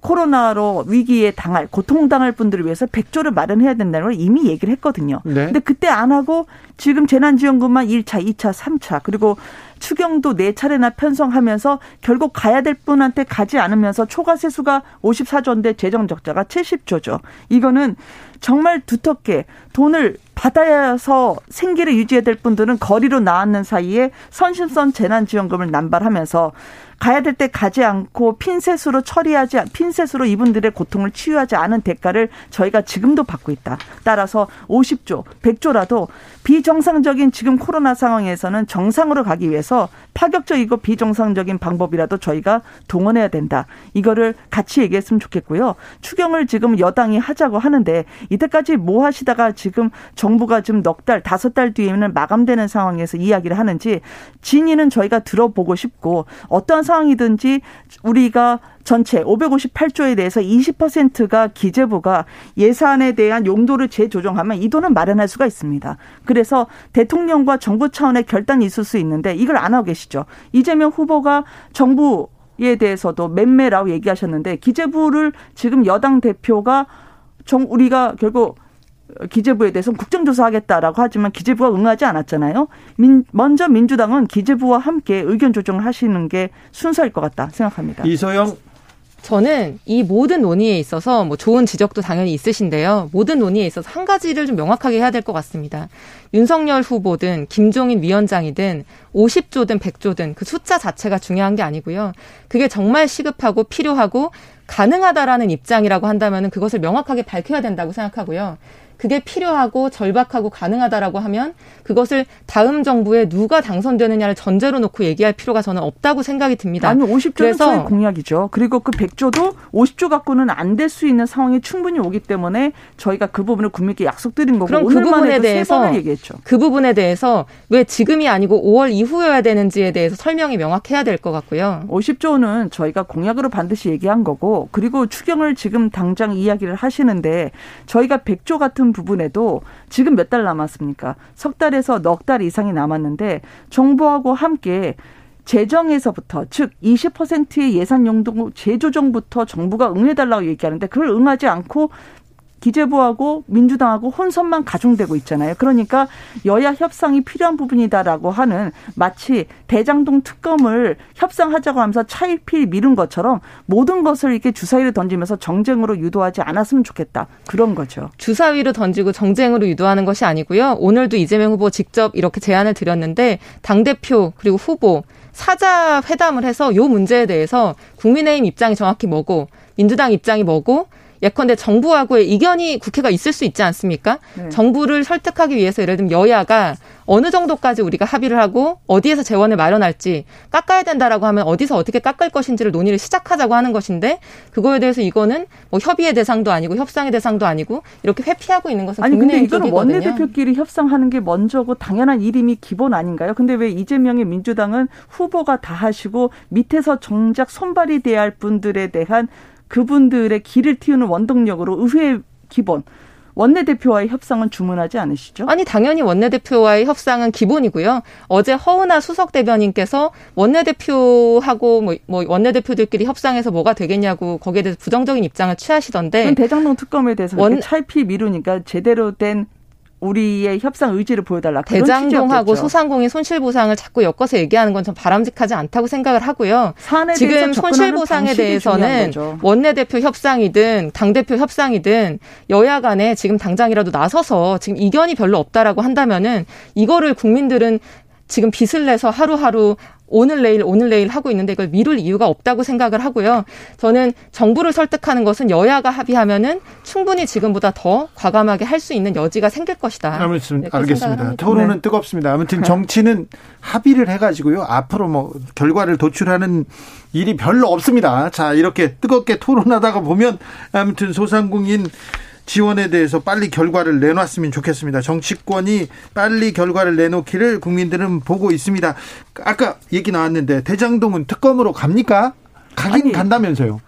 코로나로 위기에 당할 고통당할 분들을 위해서 100조를 마련해야 된다는 걸 이미 얘기를 했거든요. 네. 근데 그때 안 하고 지금 재난지원금만 1차, 2차, 3차 그리고 추경도 네 차례나 편성하면서 결국 가야 될 분한테 가지 않으면서 초과 세수가 54조인데 재정 적자가 70조죠. 이거는 정말 두텁게 돈을 받아서 생계를 유지해야 될 분들은 거리로 나왔는 사이에 선심선 재난지원금을 남발하면서 가야 될 때 가지 않고 핀셋으로 처리하지 핀셋으로 이분들의 고통을 치유하지 않은 대가를 저희가 지금도 받고 있다. 따라서 50조, 100조라도 비정상적인 지금 코로나 상황에서는 정상으로 가기 위해서 파격적이고 비정상적인 방법이라도 저희가 동원해야 된다. 이거를 같이 얘기했으면 좋겠고요. 추경을 지금 여당이 하자고 하는데 이때까지 뭐 하시다가 지금 정부가 지금 넉 달, 다섯 달 뒤에는 마감되는 상황에서 이야기를 하는지 진위는 저희가 들어보고 싶고 어떠한 상황이든지 우리가 전체 558조에 대해서 20%가 기재부가 예산에 대한 용도를 재조정하면 이 돈은 마련할 수가 있습니다. 그래서 대통령과 정부 차원의 결단이 있을 수 있는데 이걸 안 하고 계시죠. 이재명 후보가 정부 에 대해서도 맴매라고 얘기하셨는데 기재부를 지금 여당 대표가 정 우리가 결국 기재부에 대해서 국정조사하겠다라고 하지만 기재부가 응하지 않았잖아요. 민, 먼저 민주당은 기재부와 함께 의견 조정을 하시는 게 순서일 것 같다 생각합니다. 이소영 저는 이 모든 논의에 있어서 뭐 좋은 지적도 당연히 있으신데요. 모든 논의에 있어서 한 가지를 좀 명확하게 해야 될 것 같습니다. 윤석열 후보든 김종인 위원장이든 50조든 100조든 그 숫자 자체가 중요한 게 아니고요. 그게 정말 시급하고 필요하고 가능하다라는 입장이라고 한다면 그것을 명확하게 밝혀야 된다고 생각하고요. 그게 필요하고 절박하고 가능하다라고 하면 그것을 다음 정부에 누가 당선되느냐를 전제로 놓고 얘기할 필요가 저는 없다고 생각이 듭니다. 아니 50조는 저희 공약이죠. 그리고 그 100조도 50조 갖고는 안 될 수 있는 상황이 충분히 오기 때문에 저희가 그 부분을 국민께 약속드린 거고 그럼 그 부분에 대해서. 그 부분에 대해서 왜 지금이 아니고 5월 이후여야 되는지에 대해서 설명이 명확해야 될 것 같고요. 50조는 저희가 공약으로 반드시 얘기한 거고 그리고 추경을 지금 당장 이야기를 하시는데 저희가 100조 같은 부분에도 지금 몇 달 남았습니까? 석 달에서 넉 달 이상이 남았는데 정부하고 함께 재정에서부터 즉 20%의 예산 용도 재조정부터 정부가 응해달라고 얘기하는데 그걸 응하지 않고 기재부하고 민주당하고 혼선만 가중되고 있잖아요. 그러니까 여야 협상이 필요한 부분이다라고 하는 마치 대장동 특검을 협상하자고 하면서 차일피일 미룬 것처럼 모든 것을 이렇게 주사위를 던지면서 정쟁으로 유도하지 않았으면 좋겠다. 그런 거죠. 주사위로 던지고 정쟁으로 유도하는 것이 아니고요. 오늘도 이재명 후보 직접 이렇게 제안을 드렸는데 당대표 그리고 후보 사자 회담을 해서 요 문제에 대해서 국민의힘 입장이 정확히 뭐고 민주당 입장이 뭐고 예컨대 정부하고의 이견이 국회가 있을 수 있지 않습니까? 네. 정부를 설득하기 위해서 예를 들면 여야가 어느 정도까지 우리가 합의를 하고 어디에서 재원을 마련할지 깎아야 된다라고 하면 어디서 어떻게 깎을 것인지를 논의를 시작하자고 하는 것인데 그거에 대해서 이거는 뭐 협의의 대상도 아니고 협상의 대상도 아니고 이렇게 회피하고 있는 것은 아니 근데 이거는 원내대표끼리 협상하는 게 먼저고 당연한 일임이 기본 아닌가요? 근데 왜 이재명의 민주당은 후보가 다 하시고 밑에서 정작 손발이 돼야 할 분들에 대한 그분들의 길을 틔우는 원동력으로 의회 기본 원내대표와의 협상은 주문하지 않으시죠? 아니 당연히 원내대표와의 협상은 기본이고요. 어제 허은하 수석 대변인께서 원내대표하고 뭐, 뭐 원내대표들끼리 협상해서 뭐가 되겠냐고 거기에 대해서 부정적인 입장을 취하시던데. 대장동 특검에 대해서 원... 차일피 미루니까 제대로 된 우리의 협상 의지를 보여달라. 대장동하고 소상공인 손실보상을 자꾸 엮어서 얘기하는 건 좀 바람직하지 않다고 생각을 하고요. 지금 손실보상에 대해서는 원내대표 협상이든 당대표 협상이든 여야 간에 지금 당장이라도 나서서 지금 이견이 별로 없다라고 한다면은 이거를 국민들은 지금 빚을 내서 하루하루 오늘 내일 오늘 내일 하고 있는데 이걸 미룰 이유가 없다고 생각을 하고요. 저는 정부를 설득하는 것은 여야가 합의하면은 충분히 지금보다 더 과감하게 할 수 있는 여지가 생길 것이다. 아무튼 알겠습니다. 토론은 네. 뜨겁습니다. 아무튼 정치는 합의를 해가지고요. 앞으로 뭐 결과를 도출하는 일이 별로 없습니다. 자 이렇게 뜨겁게 토론하다가 보면 아무튼 소상공인 지원에 대해서 빨리 결과를 내놨으면 좋겠습니다. 정치권이 빨리 결과를 내놓기를 국민들은 보고 있습니다. 아까 얘기 나왔는데 대장동은 특검으로 갑니까? 가긴 아니, 간다면서요.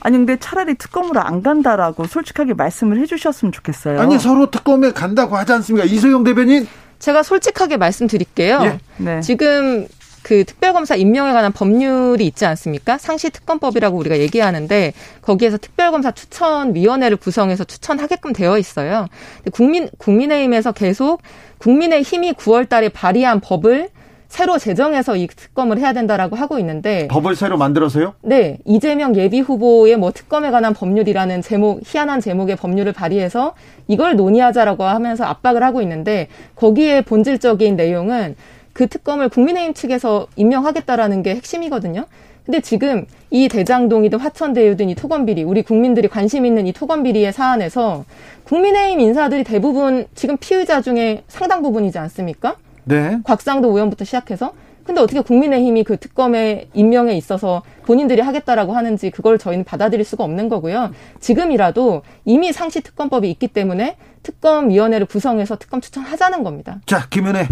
아니 근데 차라리 특검으로 안 간다라고 솔직하게 말씀을 해주셨으면 좋겠어요. 아니 서로 특검에 간다고 하지 않습니까? 이소영 대변인. 제가 솔직하게 말씀드릴게요. 예. 네. 지금 그 특별검사 임명에 관한 법률이 있지 않습니까? 상시특검법이라고 우리가 얘기하는데 거기에서 특별검사 추천위원회를 구성해서 추천하게끔 되어 있어요. 국민 국민의힘에서 계속 국민의 힘이 9월달에 발의한 법을 새로 제정해서 이 특검을 해야 된다라고 하고 있는데 법을 새로 만들어서요? 네, 이재명 예비 후보의 뭐 특검에 관한 법률이라는 제목 희한한 제목의 법률을 발의해서 이걸 논의하자라고 하면서 압박을 하고 있는데 거기에 본질적인 내용은 그 특검을 국민의힘 측에서 임명하겠다라는 게 핵심이거든요. 근데 지금 이 대장동이든 화천대유든 이 토건비리, 우리 국민들이 관심 있는 이 토건비리의 사안에서 국민의힘 인사들이 대부분 지금 피의자 중에 상당 부분이지 않습니까? 네. 곽상도 의원부터 시작해서. 근데 어떻게 국민의힘이 그 특검에 임명에 있어서 본인들이 하겠다라고 하는지 그걸 저희는 받아들일 수가 없는 거고요. 지금이라도 이미 상시 특검법이 있기 때문에 특검위원회를 구성해서 특검 추천하자는 겁니다. 자, 김은혜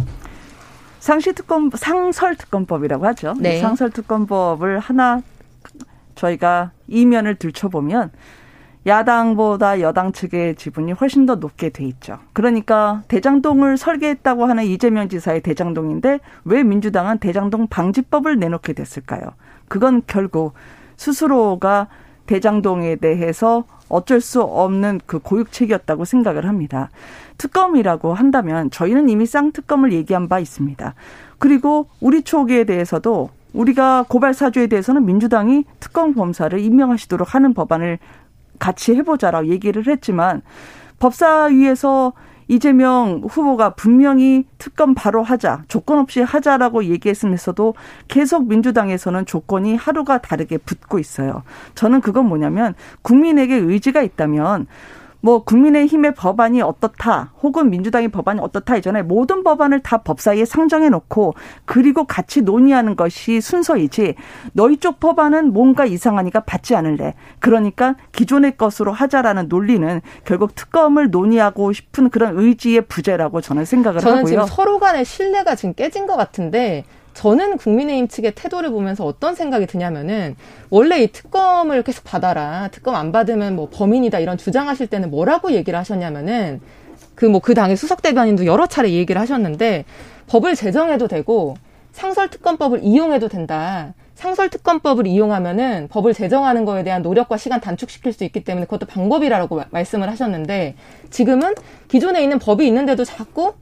상시특검 상설특검법이라고 하죠. 네. 상설특검법을 하나 저희가 이면을 들춰보면 야당보다 여당 측의 지분이 훨씬 더 높게 돼 있죠. 그러니까 대장동을 설계했다고 하는 이재명 지사의 대장동인데 왜 민주당은 대장동 방지법을 내놓게 됐을까요? 그건 결국 스스로가 대장동에 대해서 어쩔 수 없는 그 고육책이었다고 생각을 합니다. 특검이라고 한다면 저희는 이미 쌍특검을 얘기한 바 있습니다. 그리고 우리 초기에 대해서도 우리가 고발 사주에 대해서는 민주당이 특검 검사를 임명하시도록 하는 법안을 같이 해보자라고 얘기를 했지만 법사위에서 이재명 후보가 분명히 특검 바로 하자, 조건 없이 하자라고 얘기했으면서도 계속 민주당에서는 조건이 하루가 다르게 붙고 있어요. 저는 그건 뭐냐면 국민에게 의지가 있다면 뭐 국민의힘의 법안이 어떻다 혹은 민주당의 법안이 어떻다 이전에 모든 법안을 다 법사위에 상정해 놓고 그리고 같이 논의하는 것이 순서이지 너희 쪽 법안은 뭔가 이상하니까 받지 않을래 그러니까 기존의 것으로 하자라는 논리는 결국 특검을 논의하고 싶은 그런 의지의 부재라고 저는 생각을 저는 하고요. 저는 지금 서로 간의 신뢰가 지금 깨진 것 같은데 저는 국민의힘 측의 태도를 보면서 어떤 생각이 드냐면은 원래 이 특검을 계속 받아라. 특검 안 받으면 뭐 범인이다 이런 주장하실 때는 뭐라고 얘기를 하셨냐면은 그 뭐그 뭐 그 당의 수석 대변인도 여러 차례 얘기를 하셨는데 법을 제정해도 되고 상설 특검법을 이용해도 된다. 상설 특검법을 이용하면은 법을 제정하는 거에 대한 노력과 시간 단축시킬 수 있기 때문에 그것도 방법이라고 말씀을 하셨는데 지금은 기존에 있는 법이 있는데도 자꾸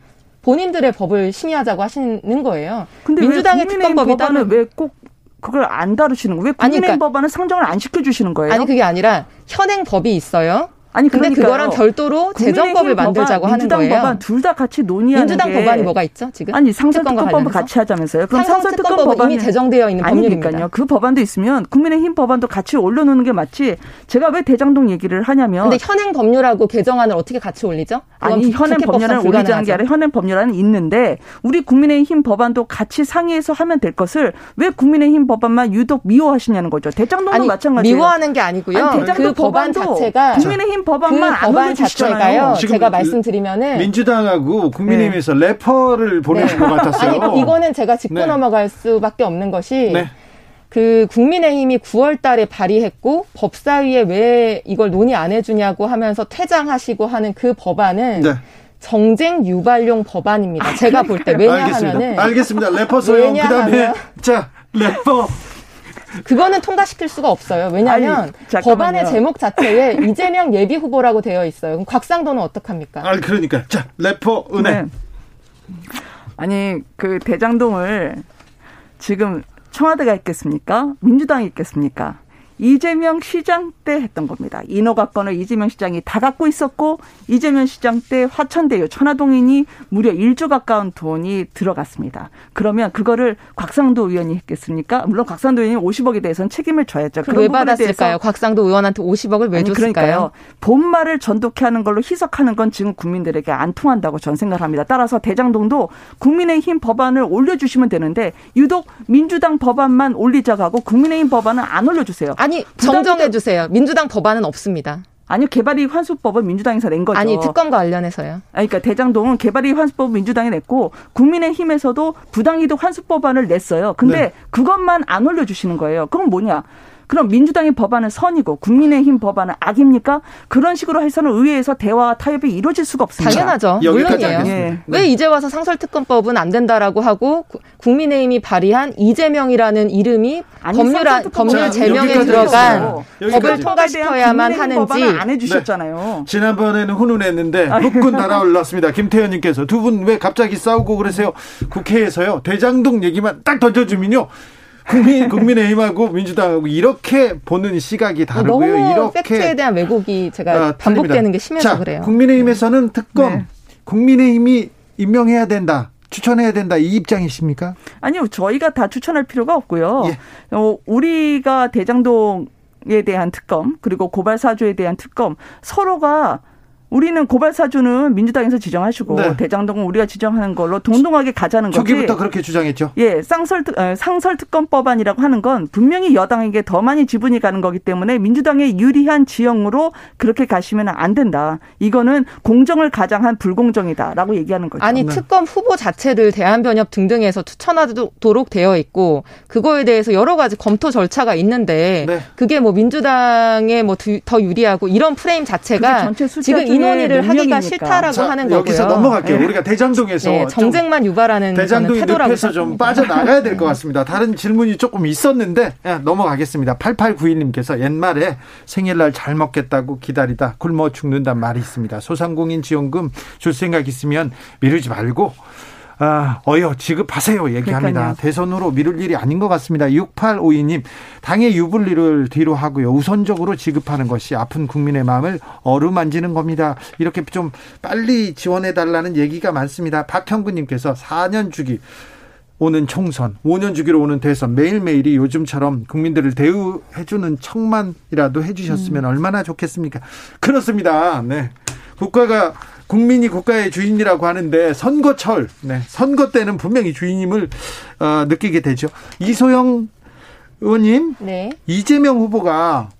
본인들의 법을 심의하자고 하시는 거예요. 근데 민주당의 특검법이 따로 왜꼭 그걸 안 다루시는 거예요? 왜 국민의힘 그러니까, 법안은 상정을 안 시켜주시는 거예요? 아니 그게 아니라 현행 법이 있어요. 아니 근데 그거랑 별도로 재정법을 만들자고 하는 거예요. 민주당 법안 둘 다 같이 논의하는 민주당 게. 법안이 뭐가 있죠 지금? 아니 상설특검법을 같이 하자면서요. 그럼 상설특검법 이미 제정되어 있는 법률입니다. 아니니까요. 그 법안도 있으면 국민의힘 법안도 같이 올려놓는 게 맞지. 제가 왜 대장동 얘기를 하냐면. 근데 현행 법률하고 개정안을 어떻게 같이 올리죠? 아니 현행 법률은 올리자는 게 아니라 현행 법률안은 있는데 우리 국민의힘 법안도 같이 상의해서 하면 될 것을 왜 국민의힘 법안만 유독 미워하시냐는 거죠. 대장동도 마찬가지예요. 미워하는 게 아니고요. 아니, 그 법안 자체가 국민의힘 법안만 그 법안 자체가요. 제가 말씀드리면은 민주당하고 국민의힘에서 네. 래퍼를 보내신 네. 것 같았어요. 아니 이거는 제가 짚고 네. 넘어갈 수밖에 없는 것이 네. 그 국민의힘이 9월 달에 발의했고 법사위에 왜 이걸 논의 안 해주냐고 하면서 퇴장하시고 하는 그 법안은 네. 정쟁 유발용 법안입니다. 제가 볼 때 왜냐하면은 알겠습니다. 알겠습니다. 래퍼 소용 그다음에 자 래퍼 그거는 통과시킬 수가 없어요. 왜냐하면 아니, 법안의 제목 자체에 이재명 예비 후보라고 되어 있어요. 그럼 곽상도는 어떡합니까? 아, 그러니까 자 래퍼 은혜. 네. 아니 그 대장동을 지금 청와대가 있겠습니까? 민주당이 있겠습니까? 이재명 시장 때 했던 겁니다. 인허가권을 이재명 시장이 다 갖고 있었고 이재명 시장 때 화천대유 천화동인이 무려 1조 가까운 돈이 들어갔습니다. 그러면 그거를 곽상도 의원이 했겠습니까? 물론 곽상도 의원이 50억에 대해서는 책임을 져야죠. 왜 받았을까요? 곽상도 의원한테 50억을 왜 아니, 줬을까요? 그러니까요. 본말을 전독해 하는 걸로 희석하는 건 지금 국민들에게 안 통한다고 전 생각합니다. 따라서 대장동도 국민의힘 법안을 올려주시면 되는데 유독 민주당 법안만 올리자고 하고 국민의힘 법안은 안 올려주세요. 아니 정정해 주세요. 민주당 법안은 없습니다. 아니요, 개발이 환수법은 민주당에서 낸 거죠. 아니, 특검과 관련해서요. 아니, 그러니까 대장동은 개발이 환수법은 민주당이 냈고 국민의힘에서도 부당이득 환수법안을 냈어요. 근데 네. 그것만 안 올려주시는 거예요. 그럼 뭐냐? 그럼 민주당의 법안은 선이고 국민의힘 법안은 악입니까? 그런 식으로 해서는 의회에서 대화 타협이 이루어질 수가 없습니다. 당연하죠. 물론이에요. 네. 왜 이제 와서 상설특검법은 안 된다라고 하고 국민의힘이 발의한 이재명이라는 이름이 아니, 법률 법률 제명에 들어간 법을 통과시켜야만 하는지 안 해주셨잖아요. 네. 지난번에는 훈훈했는데 묵군 달아올랐습니다. 김태현님께서 두 분 왜 갑자기 싸우고 그러세요? 국회에서요 대장동 얘기만 딱 던져주면요 국민 국민의힘하고 민주당하고 이렇게 보는 시각이 다르고요. 너무 이렇게 팩트에 대한 왜곡이 제가 아, 반복되는 게 심해서 자, 그래요. 국민의힘에서는 특검 네. 국민의힘이 임명해야 된다. 추천해야 된다 이 입장이십니까? 아니요, 저희가 다 추천할 필요가 없고요. 예. 어, 우리가 대장동 에 대한 특검 그리고 고발 사주에 대한 특검 서로가 우리는 고발 사주는 민주당에서 지정하시고 네. 대장동은 우리가 지정하는 걸로 동동하게 가자는 거지. 초기부터 그렇게 주장했죠. 예, 쌍설 상설 특검법안이라고 하는 건 분명히 여당에게 더 많이 지분이 가는 거기 때문에 민주당에 유리한 지형으로 그렇게 가시면 안 된다. 이거는 공정을 가장한 불공정이다라고 얘기하는 거죠. 아니 네. 특검 후보 자체를 대한변협 등등에서 추천하도록 되어 있고 그거에 대해서 여러 가지 검토 절차가 있는데 네. 그게 뭐 민주당에 뭐 더 유리하고 이런 프레임 자체가 지금 인원위를 하기가 싫다라고 자, 하는 거고요. 여기서 넘어갈게요. 네. 우리가 대장동에서 네, 정쟁만 유발하는 대장동이 늪에서 좀 빠져나가야 될 것 같습니다. 다른 질문이 조금 있었는데 네, 넘어가겠습니다. 8891님께서 옛말에 생일날 잘 먹겠다고 기다리다 굶어 죽는단 말이 있습니다. 소상공인 지원금 줄 생각 있으면 미루지 말고 아, 어여 지급하세요 얘기합니다. 그러니까요. 대선으로 미룰 일이 아닌 것 같습니다. 6852님 당의 유불리를 뒤로 하고요. 우선적으로 지급하는 것이 아픈 국민의 마음을 어루만지는 겁니다. 이렇게 좀 빨리 지원해 달라는 얘기가 많습니다. 박형근님께서 4년 주기 오는 총선, 5년 주기로 오는 대선 매일매일이 요즘처럼 국민들을 대우해주는 척만이라도 해주셨으면 음. 얼마나 좋겠습니까? 그렇습니다. 네. 국가가 국민이 국가의 주인이라고 하는데 선거철, 네, 선거 때는 분명히 주인임을 어, 느끼게 되죠. 이소영 의원님, 네. 이재명 후보가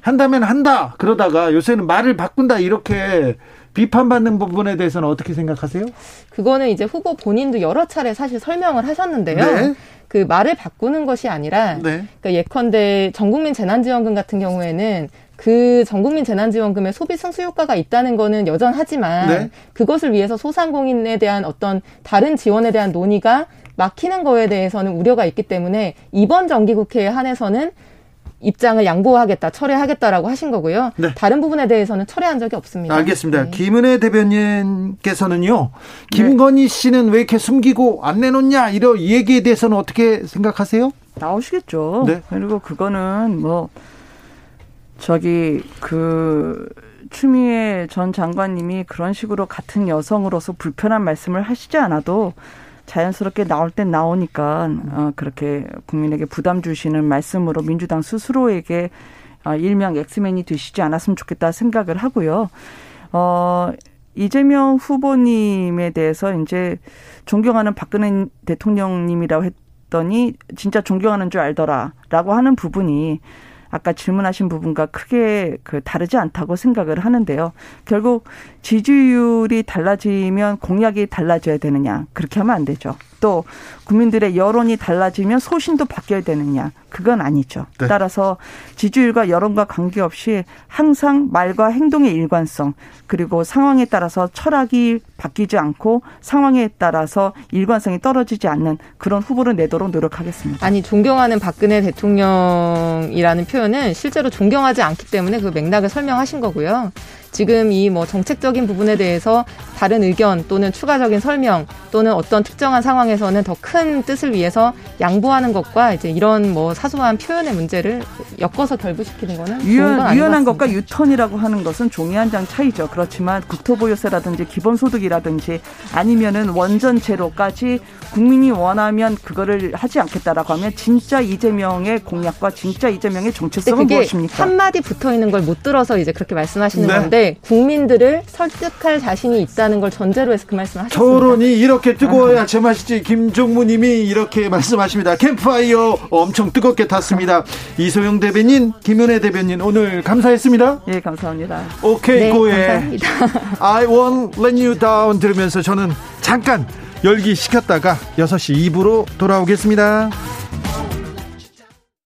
한다면 한다 그러다가 요새는 말을 바꾼다 이렇게 비판받는 부분에 대해서는 어떻게 생각하세요? 그거는 이제 후보 본인도 여러 차례 사실 설명을 하셨는데요. 네. 그 말을 바꾸는 것이 아니라 네. 그러니까 예컨대 전국민 재난지원금 같은 경우에는 그 전국민 재난지원금의 소비 승수 효과가 있다는 거는 여전하지만 네. 그것을 위해서 소상공인에 대한 어떤 다른 지원에 대한 논의가 막히는 거에 대해서는 우려가 있기 때문에 이번 정기국회에 한해서는 입장을 양보하겠다, 철회하겠다라고 하신 거고요. 네. 다른 부분에 대해서는 철회한 적이 없습니다. 알겠습니다. 네. 김은혜 대변인께서는요, 김건희 씨는 왜 이렇게 숨기고 안 내놓냐 이런 얘기에 대해서는 어떻게 생각하세요? 나오시겠죠. 네. 그리고 그거는 뭐 저기 그 추미애 전 장관님이 그런 식으로 같은 여성으로서 불편한 말씀을 하시지 않아도 자연스럽게 나올 땐 나오니까 어, 그렇게 국민에게 부담 주시는 말씀으로 민주당 스스로에게 어, 일명 엑스맨이 되시지 않았으면 좋겠다 생각을 하고요. 어, 이재명 후보님에 대해서 이제 존경하는 박근혜 대통령님이라고 했더니 진짜 존경하는 줄 알더라라고 하는 부분이 아까 질문하신 부분과 크게 그 다르지 않다고 생각을 하는데요. 결국 지지율이 달라지면 공약이 달라져야 되느냐 그렇게 하면 안 되죠. 또 국민들의 여론이 달라지면 소신도 바뀌어야 되느냐? 그건 아니죠. 네. 따라서 지지율과 여론과 관계없이 항상 말과 행동의 일관성 그리고 상황에 따라서 철학이 바뀌지 않고 상황에 따라서 일관성이 떨어지지 않는 그런 후보를 내도록 노력하겠습니다. 아니 존경하는 박근혜 대통령이라는 표현은 실제로 존경하지 않기 때문에 그 맥락을 설명하신 거고요. 지금 이 뭐 정책적인 부분에 대해서 다른 의견 또는 추가적인 설명 또는 어떤 특정한 상황에서는 더 큰 뜻을 위해서 양보하는 것과 이제 이런 뭐 사소한 표현의 문제를 엮어서 결부시키는 거는 유연, 유연한 것과 유턴이라고 하는 것은 종이 한 장 차이죠. 그렇지만 국토보유세라든지 기본소득이라든지 아니면은 원전 제로까지 국민이 원하면 그거를 하지 않겠다라고 하면 진짜 이재명의 공약과 진짜 이재명의 정체성은 무엇입니까? 한 마디 붙어 있는 걸 못 들어서 이제 그렇게 말씀하시는 네. 건데 국민들을 설득할 자신이 있다는 걸 전제로 해서 그 말씀을 하셨습니다. 토론이 이렇게 뜨거워야 제맛이지 김종무님이 이렇게 말씀하십니다. 캠프파이어 엄청 뜨겁게 탔습니다. 이소영 대변인, 김은혜 대변인 오늘 감사했습니다. 예, 감사합니다. 오케이 네, 고에 감사합니다. [laughs] I won't let you down 들으면서 저는 잠깐 열기 식혔다가 6시 2부로 돌아오겠습니다.